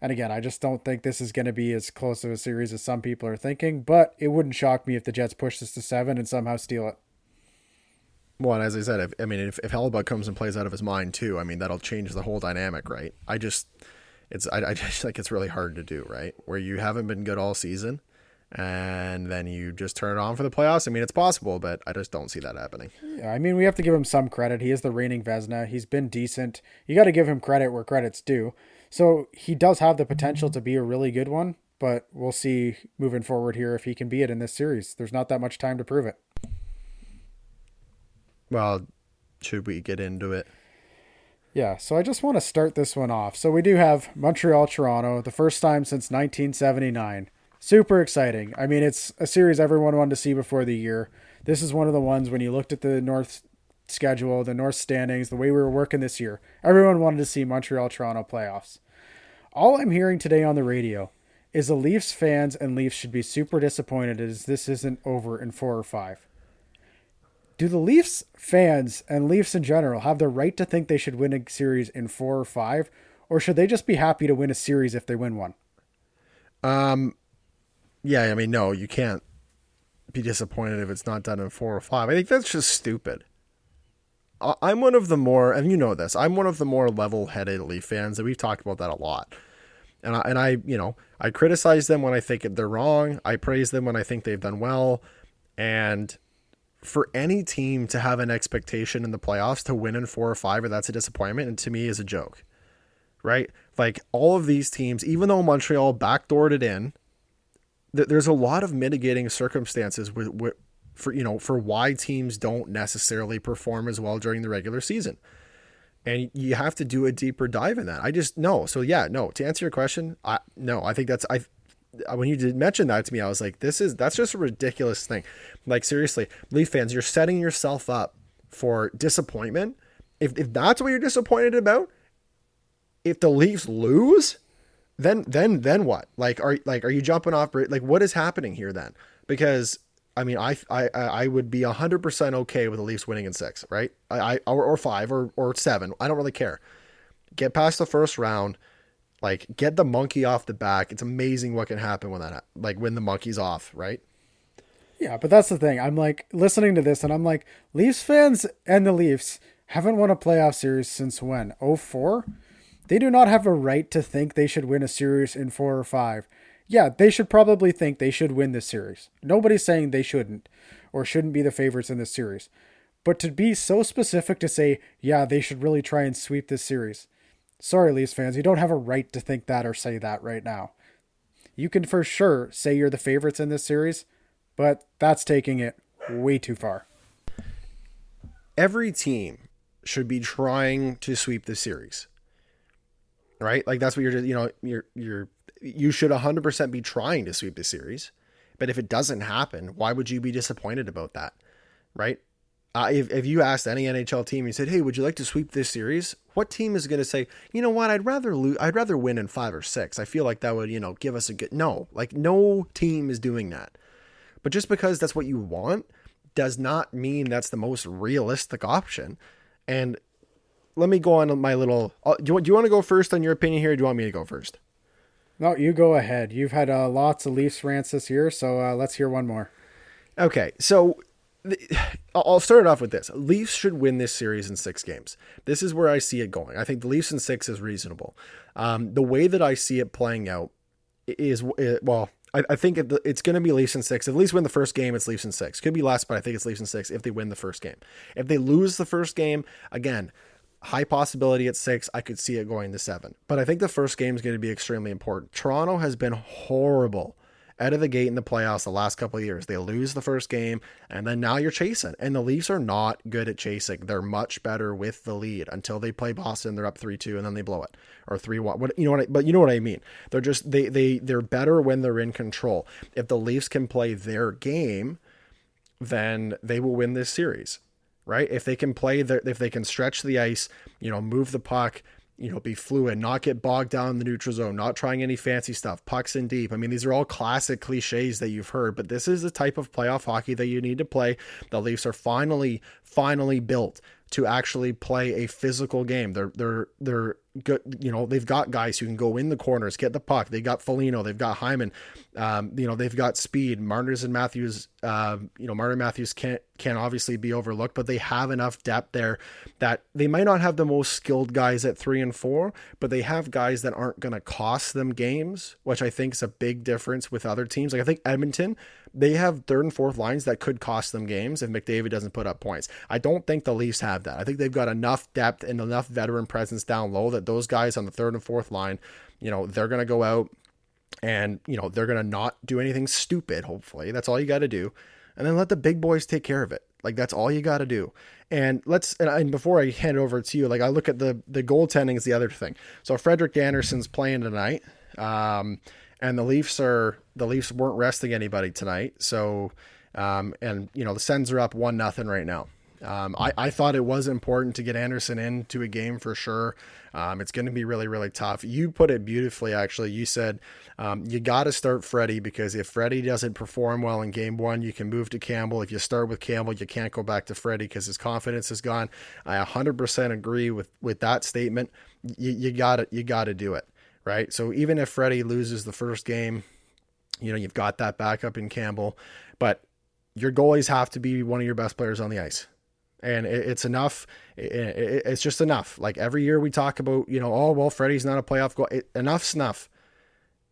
Speaker 2: And again, I just don't think this is going to be as close of a series as some people are thinking, but it wouldn't shock me if the Jets push this to seven and somehow steal it.
Speaker 1: Well, as I said, if, I mean, if, if Hellebuyck comes and plays out of his mind too, I mean, that'll change the whole dynamic, right? I just, it's, I, I <laughs> just like it's really hard to do, right? Where you haven't been good all season and then you just turn it on for the playoffs. I mean, it's possible, but I just don't see that happening.
Speaker 2: Yeah, I mean, we have to give him some credit. He is the reigning Vezina. He's been decent. You got to give him credit where credit's due. So he does have the potential to be a really good one, but we'll see moving forward here if he can be it in this series. There's not that much time to prove it.
Speaker 1: Well, should we get into it?
Speaker 2: Yeah, so I just want to start this one off. So we do have Montreal Toronto, the first time since 1979 super exciting. I mean, it's a series everyone wanted to see before the year. This is one of the ones when you looked at the North schedule, the North standings, the way we were working this year, everyone wanted to see Montreal Toronto playoffs. All I'm hearing today on the radio is the Leafs fans and Leafs should be super disappointed as this isn't over in four or five. Do the Leafs fans and Leafs in general have the right to think they should win a series in four or five, or should they just be happy to win a series if they win one?
Speaker 1: Um, yeah, I mean, no, you can't be disappointed if it's not done in four or five. I think that's just stupid. I'm one of the more, and you know this, I'm one of the more level-headed Leaf fans, and we've talked about that a lot. And I, and I, you know, I criticize them when I think they're wrong. I praise them when I think they've done well. And for any team to have an expectation in the playoffs to win in four or five, or that's a disappointment, and to me is a joke, right? Like all of these teams, even though Montreal backdoored it in, there's a lot of mitigating circumstances with, with, for you know for why teams don't necessarily perform as well during the regular season. And you have to do a deeper dive in that. I just no. So yeah no. To answer your question i no. I think that's i Uh, when you did mention that to me i was like this is that's just a ridiculous thing like seriously leaf fans you're setting yourself up for disappointment if, if that's what you're disappointed about if the leafs lose then then then what? Like are like are you jumping off like what is happening here then? Because I mean, I I I would be hundred percent okay with the Leafs winning in six, right? I, I or, or five or or seven. I don't really care. Get past the first round, like get the monkey off the back. It's amazing what can happen when that like when the monkey's off, right?
Speaker 2: Yeah, but that's the thing. I'm like listening to this and I'm like, Leafs fans and the Leafs haven't won a playoff series since when? 04? They do not have a right to think they should win a series in four or five. Yeah, they should probably think they should win this series. Nobody's saying they shouldn't or shouldn't be the favorites in this series. But to be so specific to say, yeah, they should really try and sweep this series. Sorry, Leafs fans, you don't have a right to think that or say that right now. You can for sure say you're the favorites in this series, but that's taking it way too far.
Speaker 1: Every team should be trying to sweep the series right? Like that's what you're, you know, you're, you're, you should 100% be trying to sweep the series. But if it doesn't happen, why would you be disappointed about that? Right? Uh, if, if you asked any NHL team, you said, "Hey, would you like to sweep this series?" What team is going to say, "You know what? I'd rather lose. I'd rather win in five or six. I feel like that would, you know, give us a good." No, like no team is doing that. But just because that's what you want does not mean that's the most realistic option. And let me go on my little. Uh, do you, do you want to go first on your opinion here? do you want me to go first?
Speaker 2: No, you go ahead. You've had uh, lots of Leafs rants this year, so uh, let's hear one more.
Speaker 1: Okay, so I'll start it off with this. Leafs should win this series in six games. This is where I see it going. I think the Leafs in six is reasonable. Um, the way that I see it playing out is, well, I, I think it's going to be Leafs in six. If Leafs win the first game, it's Leafs in six. Could be less, but I think it's Leafs in six if they win the first game. If they lose the first game, again, high possibility at six. I could see it going to seven. But I think the first game is going to be extremely important. Toronto has been horrible out of the gate in the playoffs the last couple of years. They lose the first game, and then now you're chasing. And the Leafs are not good at chasing. They're much better with the lead until they play Boston. They're up three two, and then they blow it or three one. What you know what? I, but you know what I mean. They're just they they they're better when they're in control. If the Leafs can play their game, then they will win this series. Right? If they can play their, if they can stretch the ice, you know, move the puck, you know, be fluid, not get bogged down in the neutral zone, not trying any fancy stuff, pucks in deep. I mean, these are all classic cliches that you've heard, but this is the type of playoff hockey that you need to play. The Leafs are finally, finally built to actually play a physical game. They're they're they're good. You know, they've got guys who can go in the corners, get the puck. They got Foligno, they've got Hyman. Um, you know, they've got speed. Marner's and Matthews. Uh, you know, Marner Matthews can't can obviously be overlooked, but they have enough depth there that they might not have the most skilled guys at three and four, but they have guys that aren't going to cost them games, which I think is a big difference with other teams. Like I think Edmonton they have third and fourth lines that could cost them games if McDavid doesn't put up points. I don't think the Leafs have that. I think they've got enough depth and enough veteran presence down low that those guys on the third and fourth line, you know, they're going to go out and, you know, they're going to not do anything stupid, hopefully. That's all you got to do. And then let the big boys take care of it. Like that's all you got to do. And let's and, and, before I hand it over to you, like I look at the the goaltending is the other thing. So Frederik Andersen's playing tonight. Um, and the Leafs are the Leafs weren't resting anybody tonight. So, um, and you know the Sens are up one nothing right now. Um, I, I thought it was important to get Andersen into a game for sure. Um, it's going to be really, really tough. You put it beautifully, actually. You said um, you got to start Freddie because if Freddie doesn't perform well in game one, you can move to Campbell. If you start with Campbell, you can't go back to Freddie because his confidence is gone. I 100% agree with, with that statement. You, got you got to do it right? So even if Freddie loses the first game, you know, you've got that backup in Campbell, but your goalies have to be one of your best players on the ice. And it's enough. It's just enough. Like every year we talk about, you know, oh, well, Freddie's not a playoff goal. Enough snuff.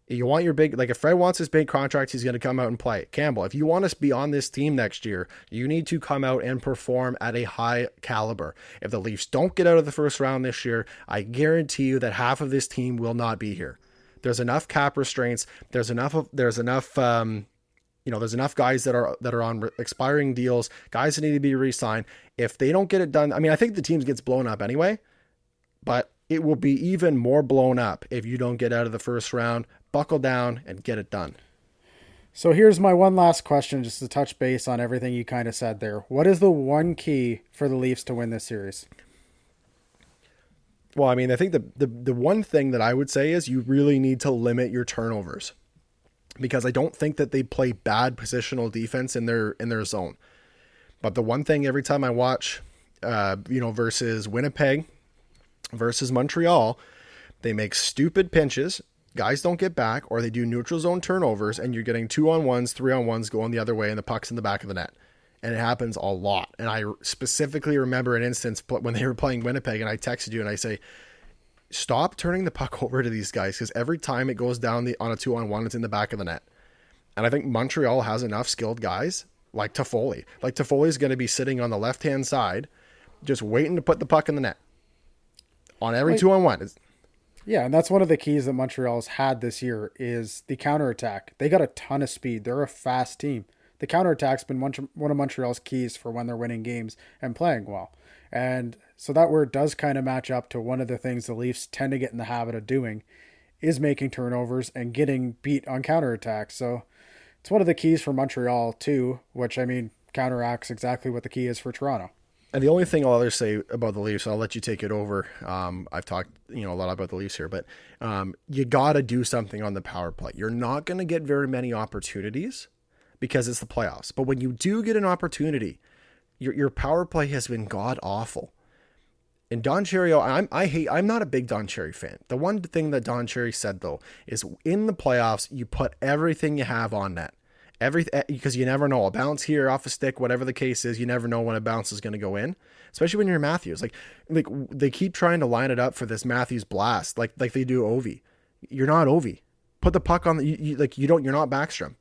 Speaker 1: You want your big, like if Fred wants his big contract, he's going to come out and play. Campbell, if you want us to be on this team next year, you need to come out and perform at a high caliber. If the Leafs don't get out of the first round this year, I guarantee you that half of this team will not be here. There's enough cap restraints. There's enough of, there's enough, um, you know, there's enough guys that are that are on expiring deals, guys that need to be re-signed. If they don't get it done, I mean, I think the team gets blown up anyway, but it will be even more blown up if you don't get out of the first round buckle down and get it done.
Speaker 2: So here's my one last question, just to touch base on everything you kind of said there. What is the one key for the Leafs to win this series?
Speaker 1: Well, I mean, I think the, the the one thing that I would say is you really need to limit your turnovers because I don't think that they play bad positional defense in their in their zone. But the one thing every time I watch, uh, you know, versus Winnipeg versus Montreal, they make stupid pinches guys don't get back or they do neutral zone turnovers and you're getting two on ones, three on ones going the other way and the puck's in the back of the net. And it happens a lot. And I specifically remember an instance when they were playing Winnipeg and I texted you and I say, stop turning the puck <laughs> over to these guys because every time it goes down the on a two on one, it's in the back of the net. And I think Montreal has enough skilled guys like Toffoli. Like Toffoli is going to be sitting on the left hand side, just waiting to put the puck in the net on every two on one.
Speaker 2: Yeah, and that's one of the keys that Montreal's had this year is the counterattack. They got a ton of speed. They're a fast team. The counterattack's been one, one of Montreal's keys for when they're winning games and playing well. And so that word does kind of match up to one of the things the Leafs tend to get in the habit of doing is making turnovers and getting beat on counterattack. So it's one of the keys for Montreal too, which I mean counteracts exactly what the key is for Toronto.
Speaker 1: And the only thing I'll ever say about the Leafs, I'll let you take it over. Um, I've talked, you know, a lot about the Leafs here, but um, you got to do something on the power play. You're not going to get very many opportunities because it's the playoffs. But when you do get an opportunity, your your power play has been god awful. And Don Cherry, oh, I'm I hate. I'm not a big Don Cherry fan. The one thing that Don Cherry said though is in the playoffs, you put everything you have on net Every eh, because you never know a bounce here off a stick, whatever the case is, you never know when a bounce is going to go in. Especially when you're Matthews, like like they keep trying to line it up for this Matthews blast, like like they do Ovi. You're not Ovi. Put the puck on the you, you, like you don't. You're not Backstrom,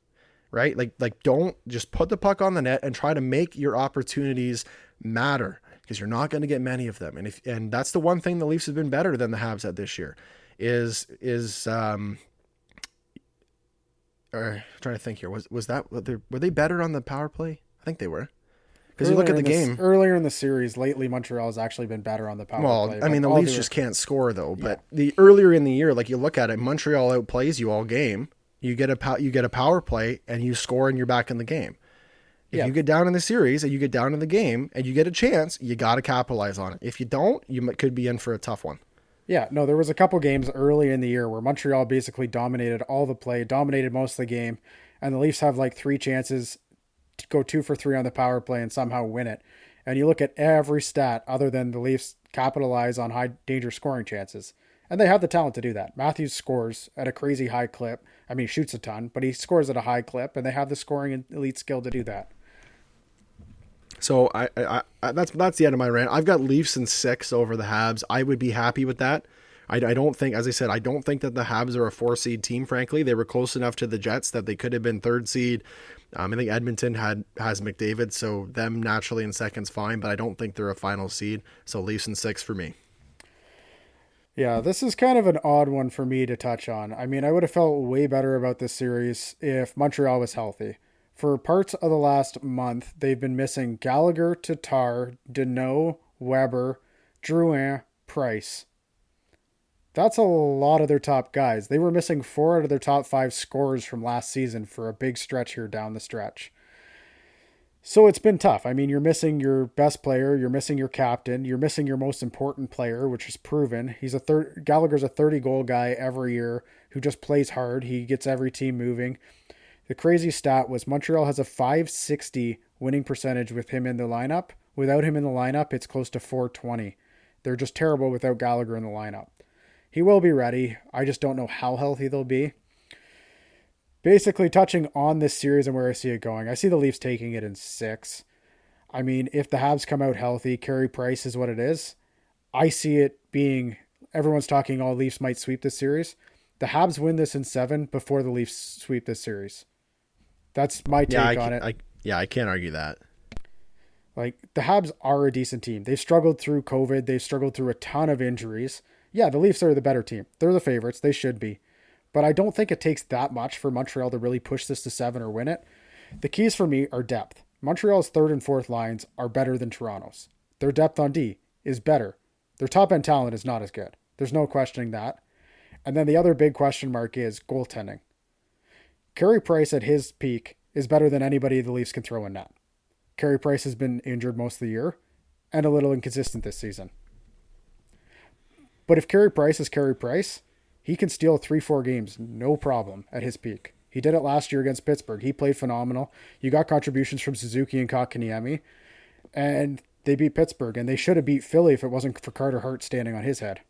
Speaker 1: right? Like like don't just put the puck on the net and try to make your opportunities matter because you're not going to get many of them. And if and that's the one thing the Leafs have been better than the Habs at this year is is um or I'm trying to think here was was that were they, were they better on the power play? I think they were. Because you look at the game
Speaker 2: earlier in the series, lately Montreal has actually been better on the power
Speaker 1: well,
Speaker 2: play.
Speaker 1: I mean, the Leafs just can't score though. But yeah. the earlier in the year, like you look at it, Montreal outplays you all game. You get a you get a power play and you score and you're back in the game. If yeah. you get down in the series and you get down in the game and you get a chance, you got to capitalize on it. If you don't, you could be in for a tough one.
Speaker 2: Yeah, no, there was a couple games early in the year where Montreal basically dominated all the play, dominated most of the game, and the Leafs have like three chances to go two for three on the power play and somehow win it. And you look at every stat other than the Leafs capitalize on high danger scoring chances. And they have the talent to do that. Matthews scores at a crazy high clip. I mean, he shoots a ton, but he scores at a high clip, and they have the scoring and elite skill to do that.
Speaker 1: So I, I, I, that's that's the end of my rant. I've got Leafs and six over the Habs. I would be happy with that. I, I don't think, as I said, I don't think that the Habs are a four seed team. Frankly, they were close enough to the Jets that they could have been third seed. Um, I think Edmonton had has McDavid, so them naturally in seconds fine, but I don't think they're a final seed. So Leafs and six for me.
Speaker 2: Yeah, this is kind of an odd one for me to touch on. I mean, I would have felt way better about this series if Montreal was healthy. For parts of the last month, they've been missing Gallagher, Tatar, Danault, Weber, Drouin, Price. That's a lot of their top guys. They were missing four out of their top five scorers from last season for a big stretch here down the stretch. So it's been tough. I mean, you're missing your best player, you're missing your captain, you're missing your most important player, which is proven. He's a third Gallagher's a 30 goal guy every year who just plays hard. He gets every team moving. The crazy stat was Montreal has a 560 winning percentage with him in the lineup. Without him in the lineup, it's close to 420. They're just terrible without Gallagher in the lineup. He will be ready. I just don't know how healthy they'll be. Basically, touching on this series and where I see it going, I see the Leafs taking it in six. I mean, if the Habs come out healthy, Carey Price is what it is. I see it being everyone's talking all Leafs might sweep this series. The Habs win this in seven before the Leafs sweep this series. That's my take
Speaker 1: yeah,
Speaker 2: on it.
Speaker 1: I, yeah, I can't argue that.
Speaker 2: Like the Habs are a decent team. They've struggled through COVID. They've struggled through a ton of injuries. Yeah, the Leafs are the better team. They're the favorites. They should be. But I don't think it takes that much for Montreal to really push this to seven or win it. The keys for me are depth. Montreal's third and fourth lines are better than Toronto's. Their depth on D is better. Their top end talent is not as good. There's no questioning that. And then the other big question mark is goaltending. Carey Price at his peak is better than anybody the Leafs can throw in net. Carey Price has been injured most of the year and a little inconsistent this season. But if Carey Price is Carey Price, he can steal three, four games, no problem at his peak. He did it last year against Pittsburgh. He played phenomenal. You got contributions from Suzuki and Kotkaniemi, and they beat Pittsburgh, and they should have beat Philly if it wasn't for Carter Hart standing on his head.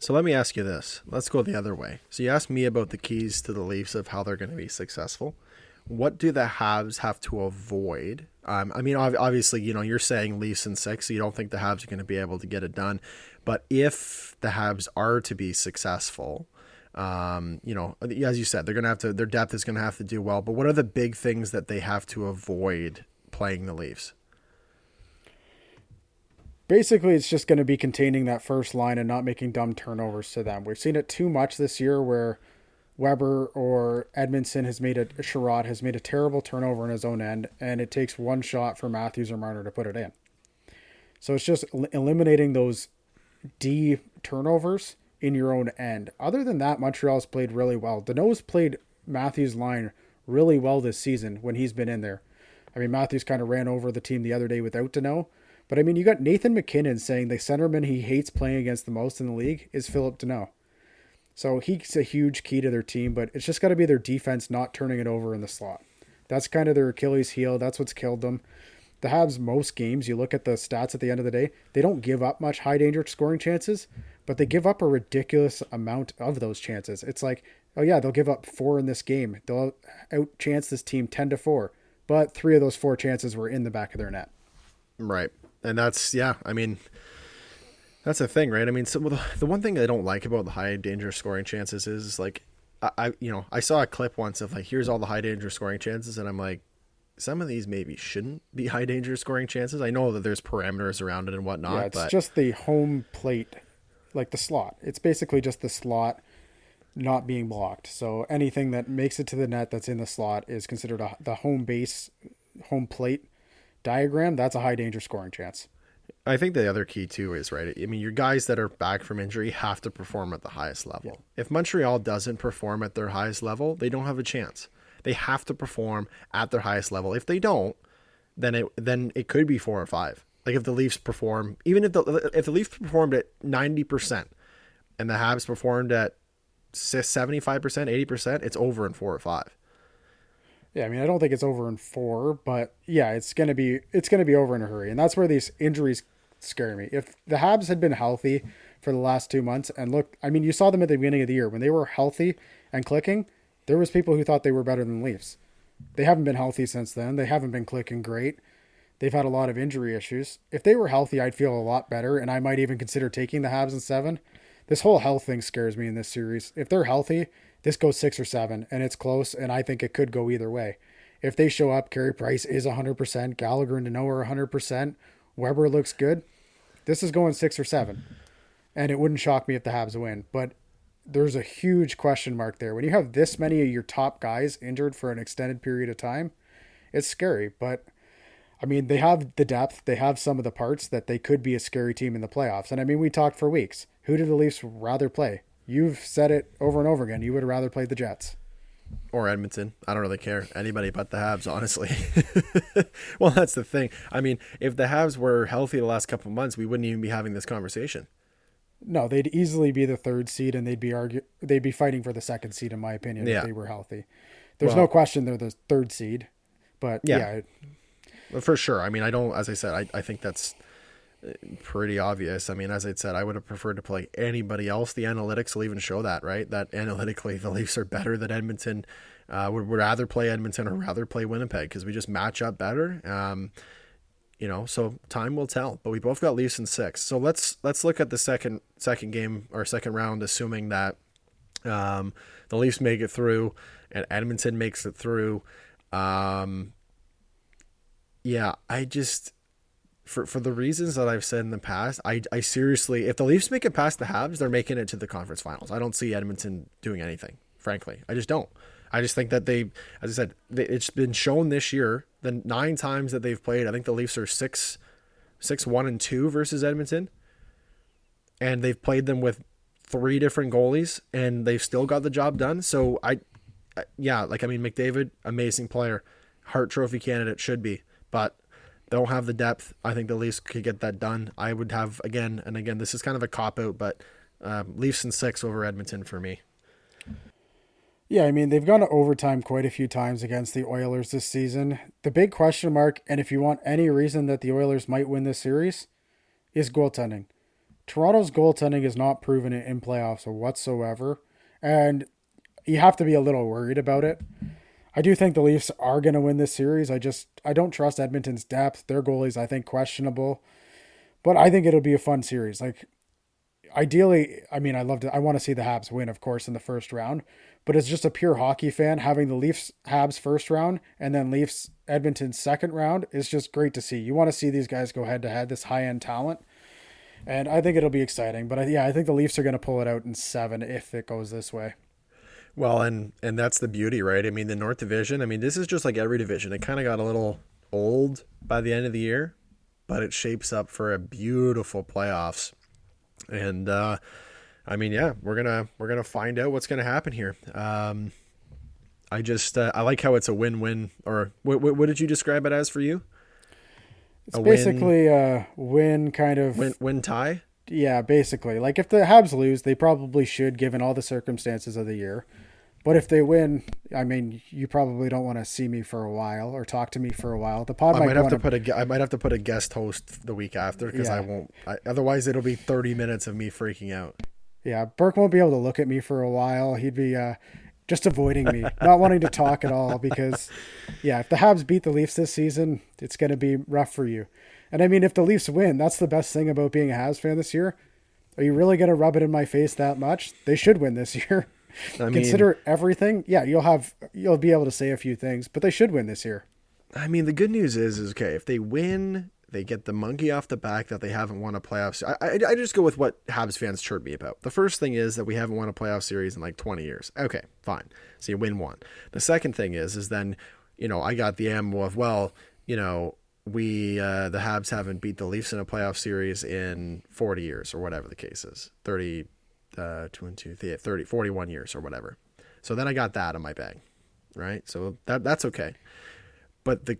Speaker 1: So let me ask you this. Let's go the other way. So you asked me about the keys to the Leafs of how they're going to be successful. What do the Habs have to avoid? Um, I mean, obviously, you know, you're saying Leafs and six, so you don't think the Habs are going to be able to get it done. But if the Habs are to be successful, um, you know, as you said, they're going to have to, their depth is going to have to do well. But what are the big things that they have to avoid playing the Leafs?
Speaker 2: Basically it's just going to be containing that first line and not making dumb turnovers to them. We've seen it too much this year where Weber or Edmundson has made a Chiarot has made a terrible turnover in his own end, and it takes one shot for Matthews or Marner to put it in. So it's just eliminating those D turnovers in your own end. Other than that, Montreal's played really well. Danault's played Matthews' line really well this season when he's been in there. I mean, Matthews kind of ran over the team the other day without Danault, but I mean, you got Nathan MacKinnon saying the centerman he hates playing against the most in the league is Philip Danault. So he's a huge key to their team, but it's just got to be their defense not turning it over in the slot. That's kind of their Achilles heel. That's what's killed them. The Habs, most games, you look at the stats at the end of the day, they don't give up much high danger scoring chances, but they give up a ridiculous amount of those chances. It's like Oh yeah, they'll give up four in this game. They'll outchance this team ten to four, but three of those four chances were in the back of their net.
Speaker 1: Right, and that's yeah. I mean, that's the thing, right? I mean, so the, the one thing I don't like about the high danger scoring chances is like, I, I you know I saw a clip once of like here's all the high danger scoring chances, and I'm like, some of these maybe shouldn't be high danger scoring chances. I know that there's parameters around it and whatnot,
Speaker 2: Yeah, it's
Speaker 1: but
Speaker 2: just the home plate, like the slot. It's basically just the slot not being blocked. So anything that makes it to the net that's in the slot is considered a, the home base, home plate diagram. That's a high danger scoring chance.
Speaker 1: I think the other key too is right. I mean, your guys that are back from injury have to perform at the highest level. If Montreal doesn't perform at their highest level, they don't have a chance. They have to perform at their highest level. If they don't, then it then it could be four or five. Like if the Leafs perform, even if the if the Leafs performed at ninety percent, and the Habs performed at seventy five percent, eighty percent, it's over in four or five.
Speaker 2: Yeah, I mean, I don't think it's over in four, but yeah, it's gonna be it's gonna be over in a hurry, and that's where these injuries scare me. If the Habs had been healthy for the last two months, and look, I mean, you saw them at the beginning of the year when they were healthy and clicking. There was people who thought they were better than Leafs. They haven't been healthy since then. They haven't been clicking great. They've had a lot of injury issues. If they were healthy, I'd feel a lot better, and I might even consider taking the Habs in seven. This whole health thing scares me in this series. If they're healthy, this goes six or seven, and it's close, and I think it could go either way. If they show up, Carey Price is 100%, Gallagher and Danault are 100%, Weber looks good, this is going six or seven. And it wouldn't shock me if the Habs win, but there's a huge question mark there. When you have this many of your top guys injured for an extended period of time, it's scary, but I mean, they have the depth, they have some of the parts that they could be a scary team in the playoffs. And I mean, we talked for weeks. Who do the Leafs rather play? You've said it over and over again. You would rather play the Jets
Speaker 1: or Edmonton. I don't really care. Anybody but the Habs, honestly. <laughs> well, that's the thing. I mean, if the Habs were healthy the last couple of months, we wouldn't even be having this conversation.
Speaker 2: No, they'd easily be the third seed, and they'd be argue they'd be fighting for the second seed, in my opinion,
Speaker 1: Yeah.
Speaker 2: if they were healthy. There's
Speaker 1: Well-
Speaker 2: no question they're the third seed, but
Speaker 1: Yeah.
Speaker 2: yeah,
Speaker 1: for sure. I mean, I don't, as I said, I, I think that's pretty obvious. I mean, as I said, I would have preferred to play anybody else. The analytics will even show that, right? That analytically, <laughs> the Leafs are better than Edmonton. Uh, would, would rather play Edmonton or rather play Winnipeg because we just match up better. Um, you know, so time will tell. But we both got Leafs in six. So let's let's look at the second second game or second round, assuming that um, the Leafs make it through and Edmonton makes it through. Um, yeah, I just for for the reasons that I've said in the past, I I seriously, if the Leafs make it past the Habs, they're making it to the conference finals. I don't see Edmonton doing anything. Frankly, I just don't. I just think that they, as I said, they, it's been shown this year the nine times that they've played. I think the Leafs are six, six one and two versus Edmonton, and they've played them with three different goalies, and they've still got the job done. So I, I yeah, like I mean, McDavid, amazing player, Hart Trophy candidate should be, but they don't have the depth. I think the Leafs could get that done. I would have again and again. This is kind of a cop out, but um, Leafs in six over Edmonton for me.
Speaker 2: Yeah, I mean, they've gone to overtime quite a few times against the Oilers this season. The big question mark, and if you want any reason that the Oilers might win this series, is goaltending. Toronto's goaltending is not proven it in playoffs whatsoever, and you have to be a little worried about it. I do think the Leafs are going to win this series. I just I don't trust Edmonton's depth. Their goalies I think questionable, but I think it'll be a fun series. Like ideally, I mean, I love to I want to see the Habs win, of course, in the first round. But as just a pure hockey fan, having the Leafs Habs first round and then Leafs Edmonton second round is just great to see. You want to see these guys go head to head, this high end talent. And I think it'll be exciting. But I, yeah, I think the Leafs are going to pull it out in seven if it goes this way.
Speaker 1: Well, and and that's the beauty, right? I mean, the North Division. I mean, this is just like every division. It kind of got a little old by the end of the year, but it shapes up for a beautiful playoffs. And uh, I mean, yeah, we're gonna we're gonna find out what's gonna happen here. Um, I just uh, I like how it's a win-win. Or what, what, what did you describe it as for you?
Speaker 2: It's
Speaker 1: A win-
Speaker 2: basically a win kind of
Speaker 1: Win win tie.
Speaker 2: Yeah, basically. Like if the Habs lose, they probably should, given all the circumstances of the year. But if they win, I mean, you probably don't want to see me for a while or talk to me for a while. The pod
Speaker 1: I
Speaker 2: might,
Speaker 1: might have to put a I might have to put a guest host the week after because I won't. I, otherwise, it'll be thirty minutes of me freaking out.
Speaker 2: Yeah, Burke won't be able to look at me for a while. He'd be uh, just avoiding me, <laughs> not wanting to talk at all because, yeah, if the Habs beat the Leafs this season, it's going to be rough for you. And I mean, if the Leafs win, that's the best thing about being a Habs fan this year. Are you really going to rub it in my face that much? They should win this <laughs> year. I mean, Consider everything. Yeah, you'll have you'll be able to say a few things, but they should win this year.
Speaker 1: I mean, the good news is, is okay if they win, they get the monkey off the back that they haven't won a playoff. I, I, I just go with what Habs fans chirp me about. The first thing is that we haven't won a playoff series in like 20 years. Okay, fine. So you win one. The second thing is, is then, you know, I got the ammo of well, you know, we uh, the Habs haven't beat the Leafs in a playoff series in 40 years or whatever the case is. 30, uh, two and two, 30, 41 years or whatever. So then I got that in my bag, right? So that that's okay. But the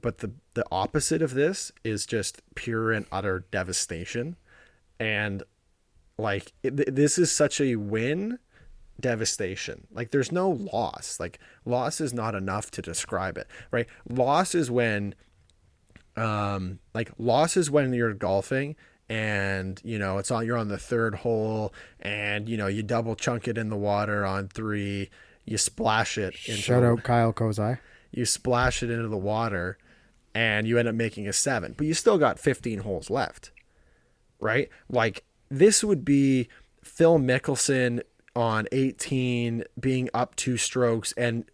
Speaker 1: but the the opposite of this is just pure and utter devastation, and like it, this is such a win devastation. Like there's no loss. Like loss is not enough to describe it, right? Loss is when um like loss is when you're golfing and you know it's on you're on the third hole and you know you double chunk it in the water on 3 you splash it
Speaker 2: into Shout out Kyle Kozai
Speaker 1: you splash it into the water and you end up making a seven, but you still got 15 holes left, right? Like this would be Phil Mickelson on 18 being up two strokes and,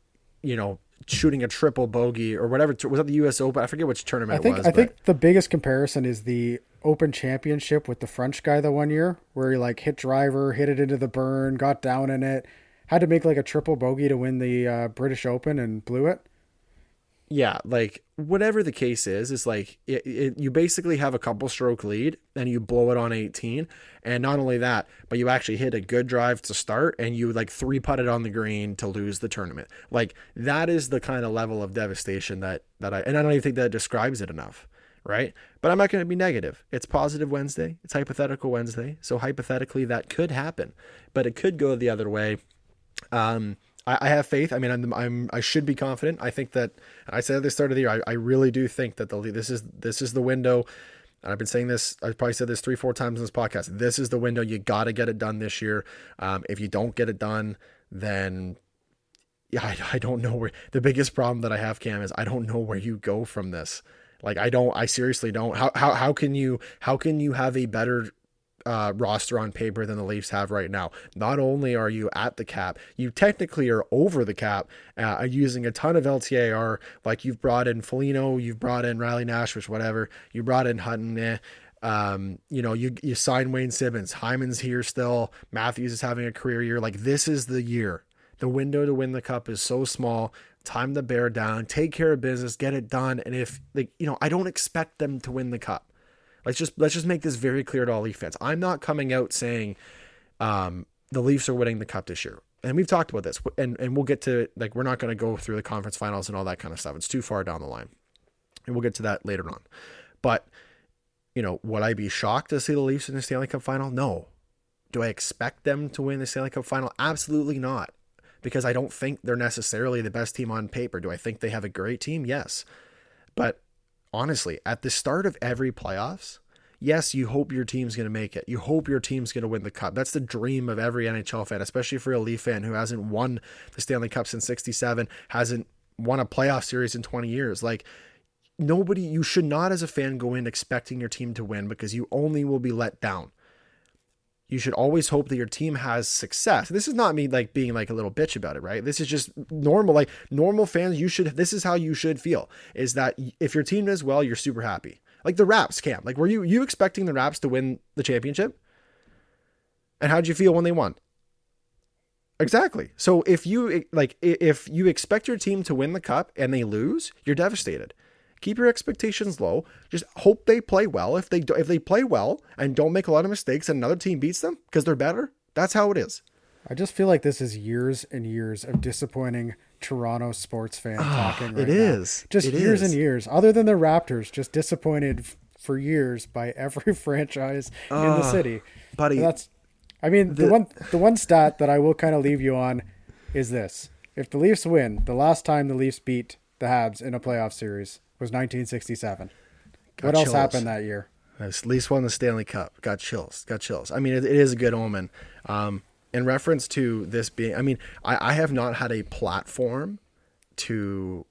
Speaker 1: you know, shooting a triple bogey or whatever. Was that the U.S. Open? I forget which tournament
Speaker 2: I think,
Speaker 1: was.
Speaker 2: I but... think the biggest comparison is the Open Championship with the French guy the one year where he like hit driver, hit it into the burn, got down in it, had to make like a triple bogey to win the uh, British Open and blew it
Speaker 1: yeah, like whatever the case is, is like it, it, you basically have a couple stroke lead and you blow it on 18. And not only that, but you actually hit a good drive to start and you like three putt it on the green to lose the tournament. Like that is the kind of level of devastation that, that I, and I don't even think that describes it enough. Right. But I'm not going to be negative. It's positive Wednesday. It's hypothetical Wednesday. So hypothetically, that could happen, but it could go the other way. Um, I, I have faith. I mean, I'm, I'm I should be confident. I think that I said at the start of the year, I, I really do think that the this is this is the window. And I've been saying this. I've probably said this three, four times in this podcast. This is the window. You got to get it done this year. Um, if you don't get it done, then yeah, I, I don't know where. The biggest problem that I have, Cam, is I don't know where you go from this. Like I don't. I seriously don't. How how how can you how can you have a better uh, roster on paper than the Leafs have right now. Not only are you at the cap, you technically are over the cap, uh, using a ton of LTIR. Like you've brought in Foligno, you've brought in Riley Nash, which whatever. You brought in Hutton. Eh. Um, you know, you you sign Wayne Simmonds. Hyman's here still. Matthews is having a career year. Like this is the year. The window to win the cup is so small. Time to bear down, take care of business, get it done. And if like you know, I don't expect them to win the cup. Let's just let's just make this very clear to all Leaf fans. I'm not coming out saying um, the Leafs are winning the cup this year. And we've talked about this, and and we'll get to like we're not going to go through the conference finals and all that kind of stuff. It's too far down the line, and we'll get to that later on. But you know, would I be shocked to see the Leafs in the Stanley Cup final? No. Do I expect them to win the Stanley Cup final? Absolutely not. Because I don't think they're necessarily the best team on paper. Do I think they have a great team? Yes. But honestly, at the start of every playoffs, yes, you hope your team's going to make it. You hope your team's going to win the cup. That's the dream of every NHL fan, especially for a Leaf fan who hasn't won the Stanley Cup since 67, hasn't won a playoff series in 20 years. Like, nobody, you should not, as a fan, go in expecting your team to win because you only will be let down. You should always hope that your team has success. This is not me like being like a little bitch about it, right? This is just normal. Like normal fans, you should. This is how you should feel: is that if your team does well, you're super happy like the Raps, Cam. Like, were you you expecting the Raps to win the championship? And how'd you feel when they won? Exactly. So if you like, if you expect your team to win the cup and they lose, you're devastated. Keep your expectations low. Just hope they play well. If they do, if they play well and don't make a lot of mistakes, and another team beats them because they're better, that's how it is.
Speaker 2: I just feel like this is years and years of disappointing Toronto sports fan ah, talking. Right it is just it years is. and years. Other than the Raptors, just disappointed f- for years by every <laughs> franchise uh, in the ah, city. Buddy, and that's. I mean, the, the one the one stat that I will kind of leave you on is this: if the Leafs win, the last time the Leafs beat the Habs in a playoff series was 1967. what else happened that year?
Speaker 1: At least won the Stanley Cup. Got chills. Got chills. I mean, it, it is a good omen. Um, in reference to this being, I mean, I, I have not had a platform to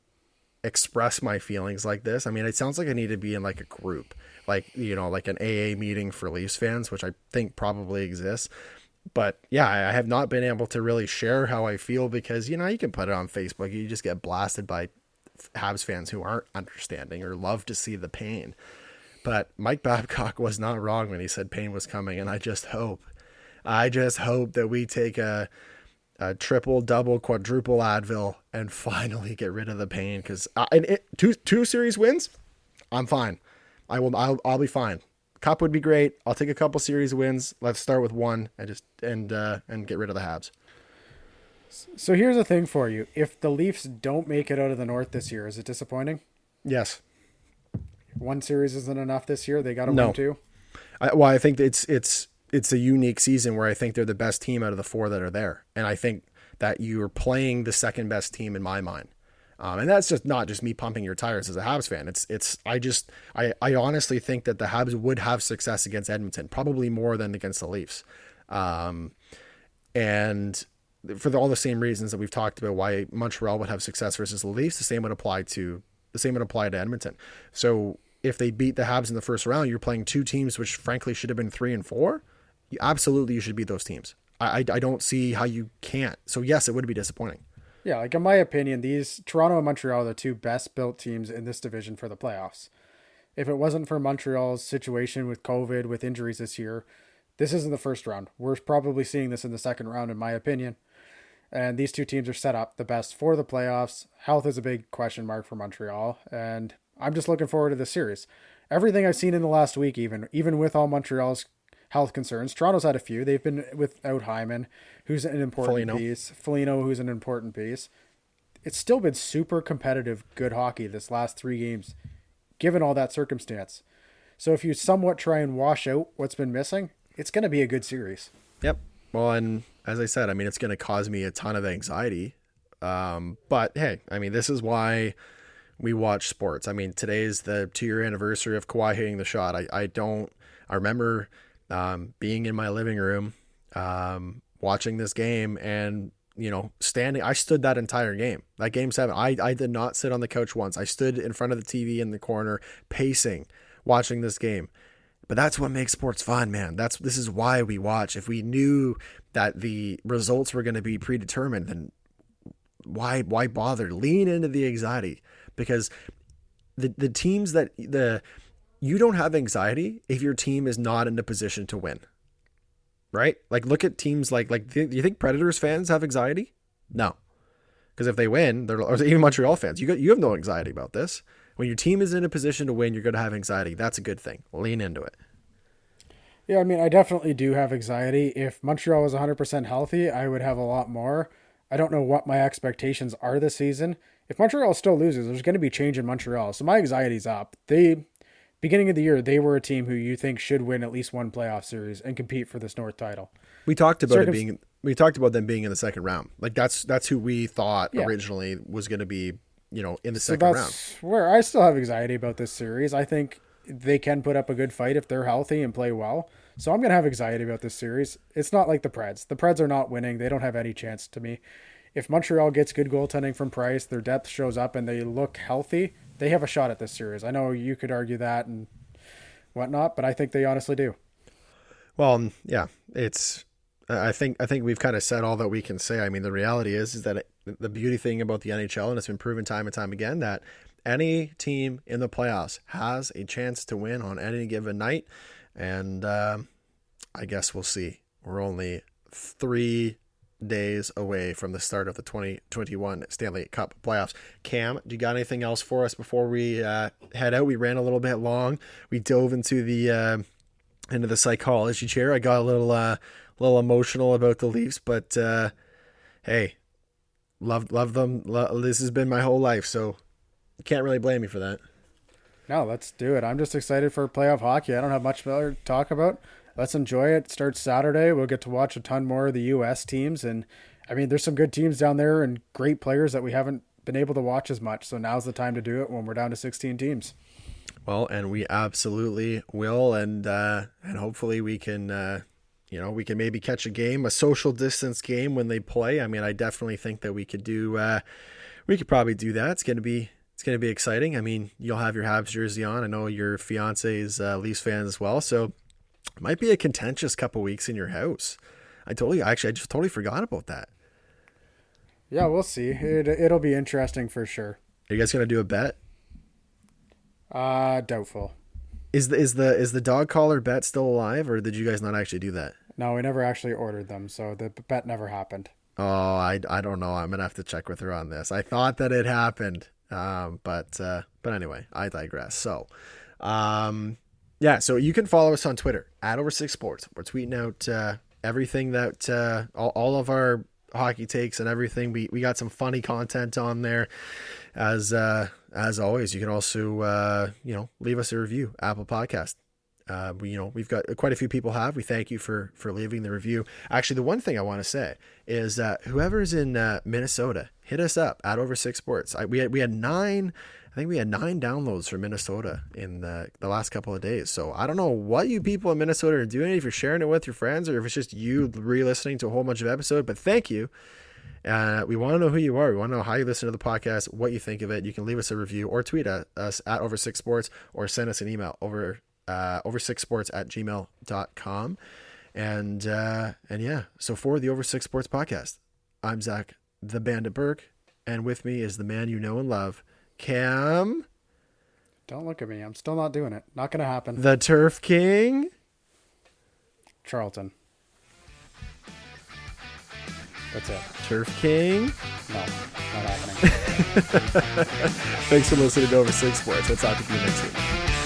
Speaker 1: express my feelings like this. I mean, it sounds like I need to be in like a group, like, you know, like an AA meeting for Leafs fans, which I think probably exists. But yeah, I have not been able to really share how I feel because, you know, you can put it on Facebook. You just get blasted by Habs fans who aren't understanding or love to see the pain. But Mike Babcock was not wrong when he said pain was coming. And I just hope, I just hope that we take a, a triple, double, quadruple Advil and <laughs> finally get rid of the pain. Because uh, and it, two two series wins, I'm fine. I will. I'll, I'll be fine. Cup would be great. I'll take a couple series wins. Let's start with one and just and uh, and get rid of the Habs.
Speaker 2: So here's the thing for you: if the Leafs don't make it out of the North this year, is it disappointing?
Speaker 1: Yes.
Speaker 2: One series isn't enough this year. They got to no. win two.
Speaker 1: I, well, I think it's it's it's a unique season where I think they're the best team out of the four that are there, and I think that you're playing the second best team in my mind. Um, and that's just not just me pumping your tires as a Habs fan. It's it's I just I I honestly think that the Habs would have success against Edmonton, probably more than against the Leafs. Um, and for the, all the same reasons that we've talked about why Montreal would have success versus the Leafs, the same would apply to the same would apply to Edmonton. So if they beat the Habs in the first round, you're playing two teams which frankly should have been three and four. You, absolutely, you should beat those teams. I, I I don't see how you can't. So yes, it would be disappointing.
Speaker 2: Yeah, like in my opinion, these Toronto and Montreal are the two best built teams in this division for the playoffs. If it wasn't for Montreal's situation with COVID, with injuries this year, this isn't the first round. We're probably seeing this in the second round, in my opinion. And these two teams are set up the best for the playoffs. Health is a big question mark for Montreal, and I'm just looking forward to this series. Everything I've seen in the last week, even even with all Montreal's health concerns. Toronto's had a few. They've been without Hyman, who's an important Foligno. piece. Foligno, who's an important piece. It's still been super competitive, good hockey this last three games, given all that circumstance. So if you somewhat try and wash out what's been missing, it's going to be a good series.
Speaker 1: Yep. Well, and as I said, I mean, it's going to cause me a ton of anxiety. Um, but hey, I mean, this is why we watch sports. I mean, today's the two year anniversary of Kawhi hitting the shot. I, I don't, I remember um, being in my living room, um, watching this game, and you know, standing. I stood that entire game. That game seven. I I did not sit on the couch once. I stood in front of the TV in the corner, pacing, watching this game. But that's what makes sports fun, man. That's this is why we watch. If we knew that the results were going to be predetermined, then why why bother? Lean into the anxiety because the the teams that the you don't have anxiety if your team is not in a position to win. Right? Like look at teams like like do you think Predators fans have anxiety? No. Because if they win, they're or even Montreal fans, you got you have no anxiety about this. When your team is in a position to win, you're going to have anxiety. That's a good thing. Lean into it.
Speaker 2: Yeah, I mean, I definitely do have anxiety. If Montreal was 100% healthy, I would have a lot more. I don't know what my expectations are this season. If Montreal still loses, there's going to be change in Montreal. So my anxiety's up. They beginning of the year, they were a team who you think should win at least one playoff series and compete for this North title.
Speaker 1: We talked about Circum- it being we talked about them being in the second round. Like that's that's who we thought yeah. originally was going to be, you know, in the so second round.
Speaker 2: Where I still have anxiety about this series. I think they can put up a good fight if they're healthy and play well. So I'm going to have anxiety about this series. It's not like the Preds. The Preds are not winning. They don't have any chance to me. If Montreal gets good goaltending from Price, their depth shows up and they look healthy, they have a shot at this series. I know you could argue that and whatnot, but I think they honestly do.
Speaker 1: Well, yeah, it's. I think I think we've kind of said all that we can say. I mean, the reality is is that the beauty thing about the NHL, and it's been proven time and time again that any team in the playoffs has a chance to win on any given night, and uh, I guess we'll see. We're only three days away from the start of the 2021 Stanley Cup playoffs. Cam, do you got anything else for us before we uh, head out? We ran a little bit long. We dove into the uh, into the psychology chair. I got a little uh, little emotional about the Leafs, but uh, hey, love love them. this has been my whole life, so you can't really blame me for that.
Speaker 2: No, let's do it. I'm just excited for playoff hockey. I don't have much more to talk about let's enjoy it. Starts Saturday. We'll get to watch a ton more of the U.S. teams, and I mean, there's some good teams down there and great players that we haven't been able to watch as much. So now's the time to do it when we're down to 16 teams.
Speaker 1: Well, and we absolutely will, and uh, and hopefully we can, uh, you know, we can maybe catch a game, a social distance game when they play. I mean, I definitely think that we could do, uh, we could probably do that. It's gonna be it's gonna be exciting. I mean, you'll have your Habs jersey on. I know your fiance is uh, Leafs fan as well, so it might be a contentious couple weeks in your house. I totally, actually, I just totally forgot about that.
Speaker 2: Yeah, we'll see. It, it'll be interesting for sure.
Speaker 1: Are you guys gonna do a bet?
Speaker 2: Uh, doubtful.
Speaker 1: Is the is the is the dog collar bet still alive, or did you guys not actually do that?
Speaker 2: No, we never actually ordered them, so the bet never happened.
Speaker 1: Oh, I, I don't know. I'm gonna have to check with her on this. I thought that it happened, um, but uh, but anyway, I digress. So, um, yeah. So you can follow us on Twitter at Over Six Sports. We're tweeting out uh, everything that uh, all, all of our hockey takes and everything. We we got some funny content on there. As uh, as always, you can also uh, you know leave us a review, Apple Podcast. Uh, we, you know, we've got quite a few people have. We thank you for for leaving the review. Actually, the one thing I want to say is that whoever's in uh, Minnesota, hit us up at Over Six Sports. I, we had we had nine. I think we had nine downloads from Minnesota in the, the last couple of days. So I don't know what you people in Minnesota are doing, if you're sharing it with your friends or if it's just you re listening to a whole bunch of episodes, but thank you. Uh, we want to know who you are. We want to know how you listen to the podcast, what you think of it. You can leave us a review or tweet at us at Over Six Sports or send us an email over uh, over six sports at gmail.com. And uh, and yeah, so for the Over Six Sports podcast, I'm Zach the Bandit Burke, and with me is the man you know and love, Cam.
Speaker 2: Don't look at me. I'm still not doing it. Not gonna happen.
Speaker 1: The Turf King.
Speaker 2: Charlton. That's it.
Speaker 1: Turf King.
Speaker 2: No, not happening. <laughs>
Speaker 1: Thanks for listening to Over Six Sports. We'll talk to you next week.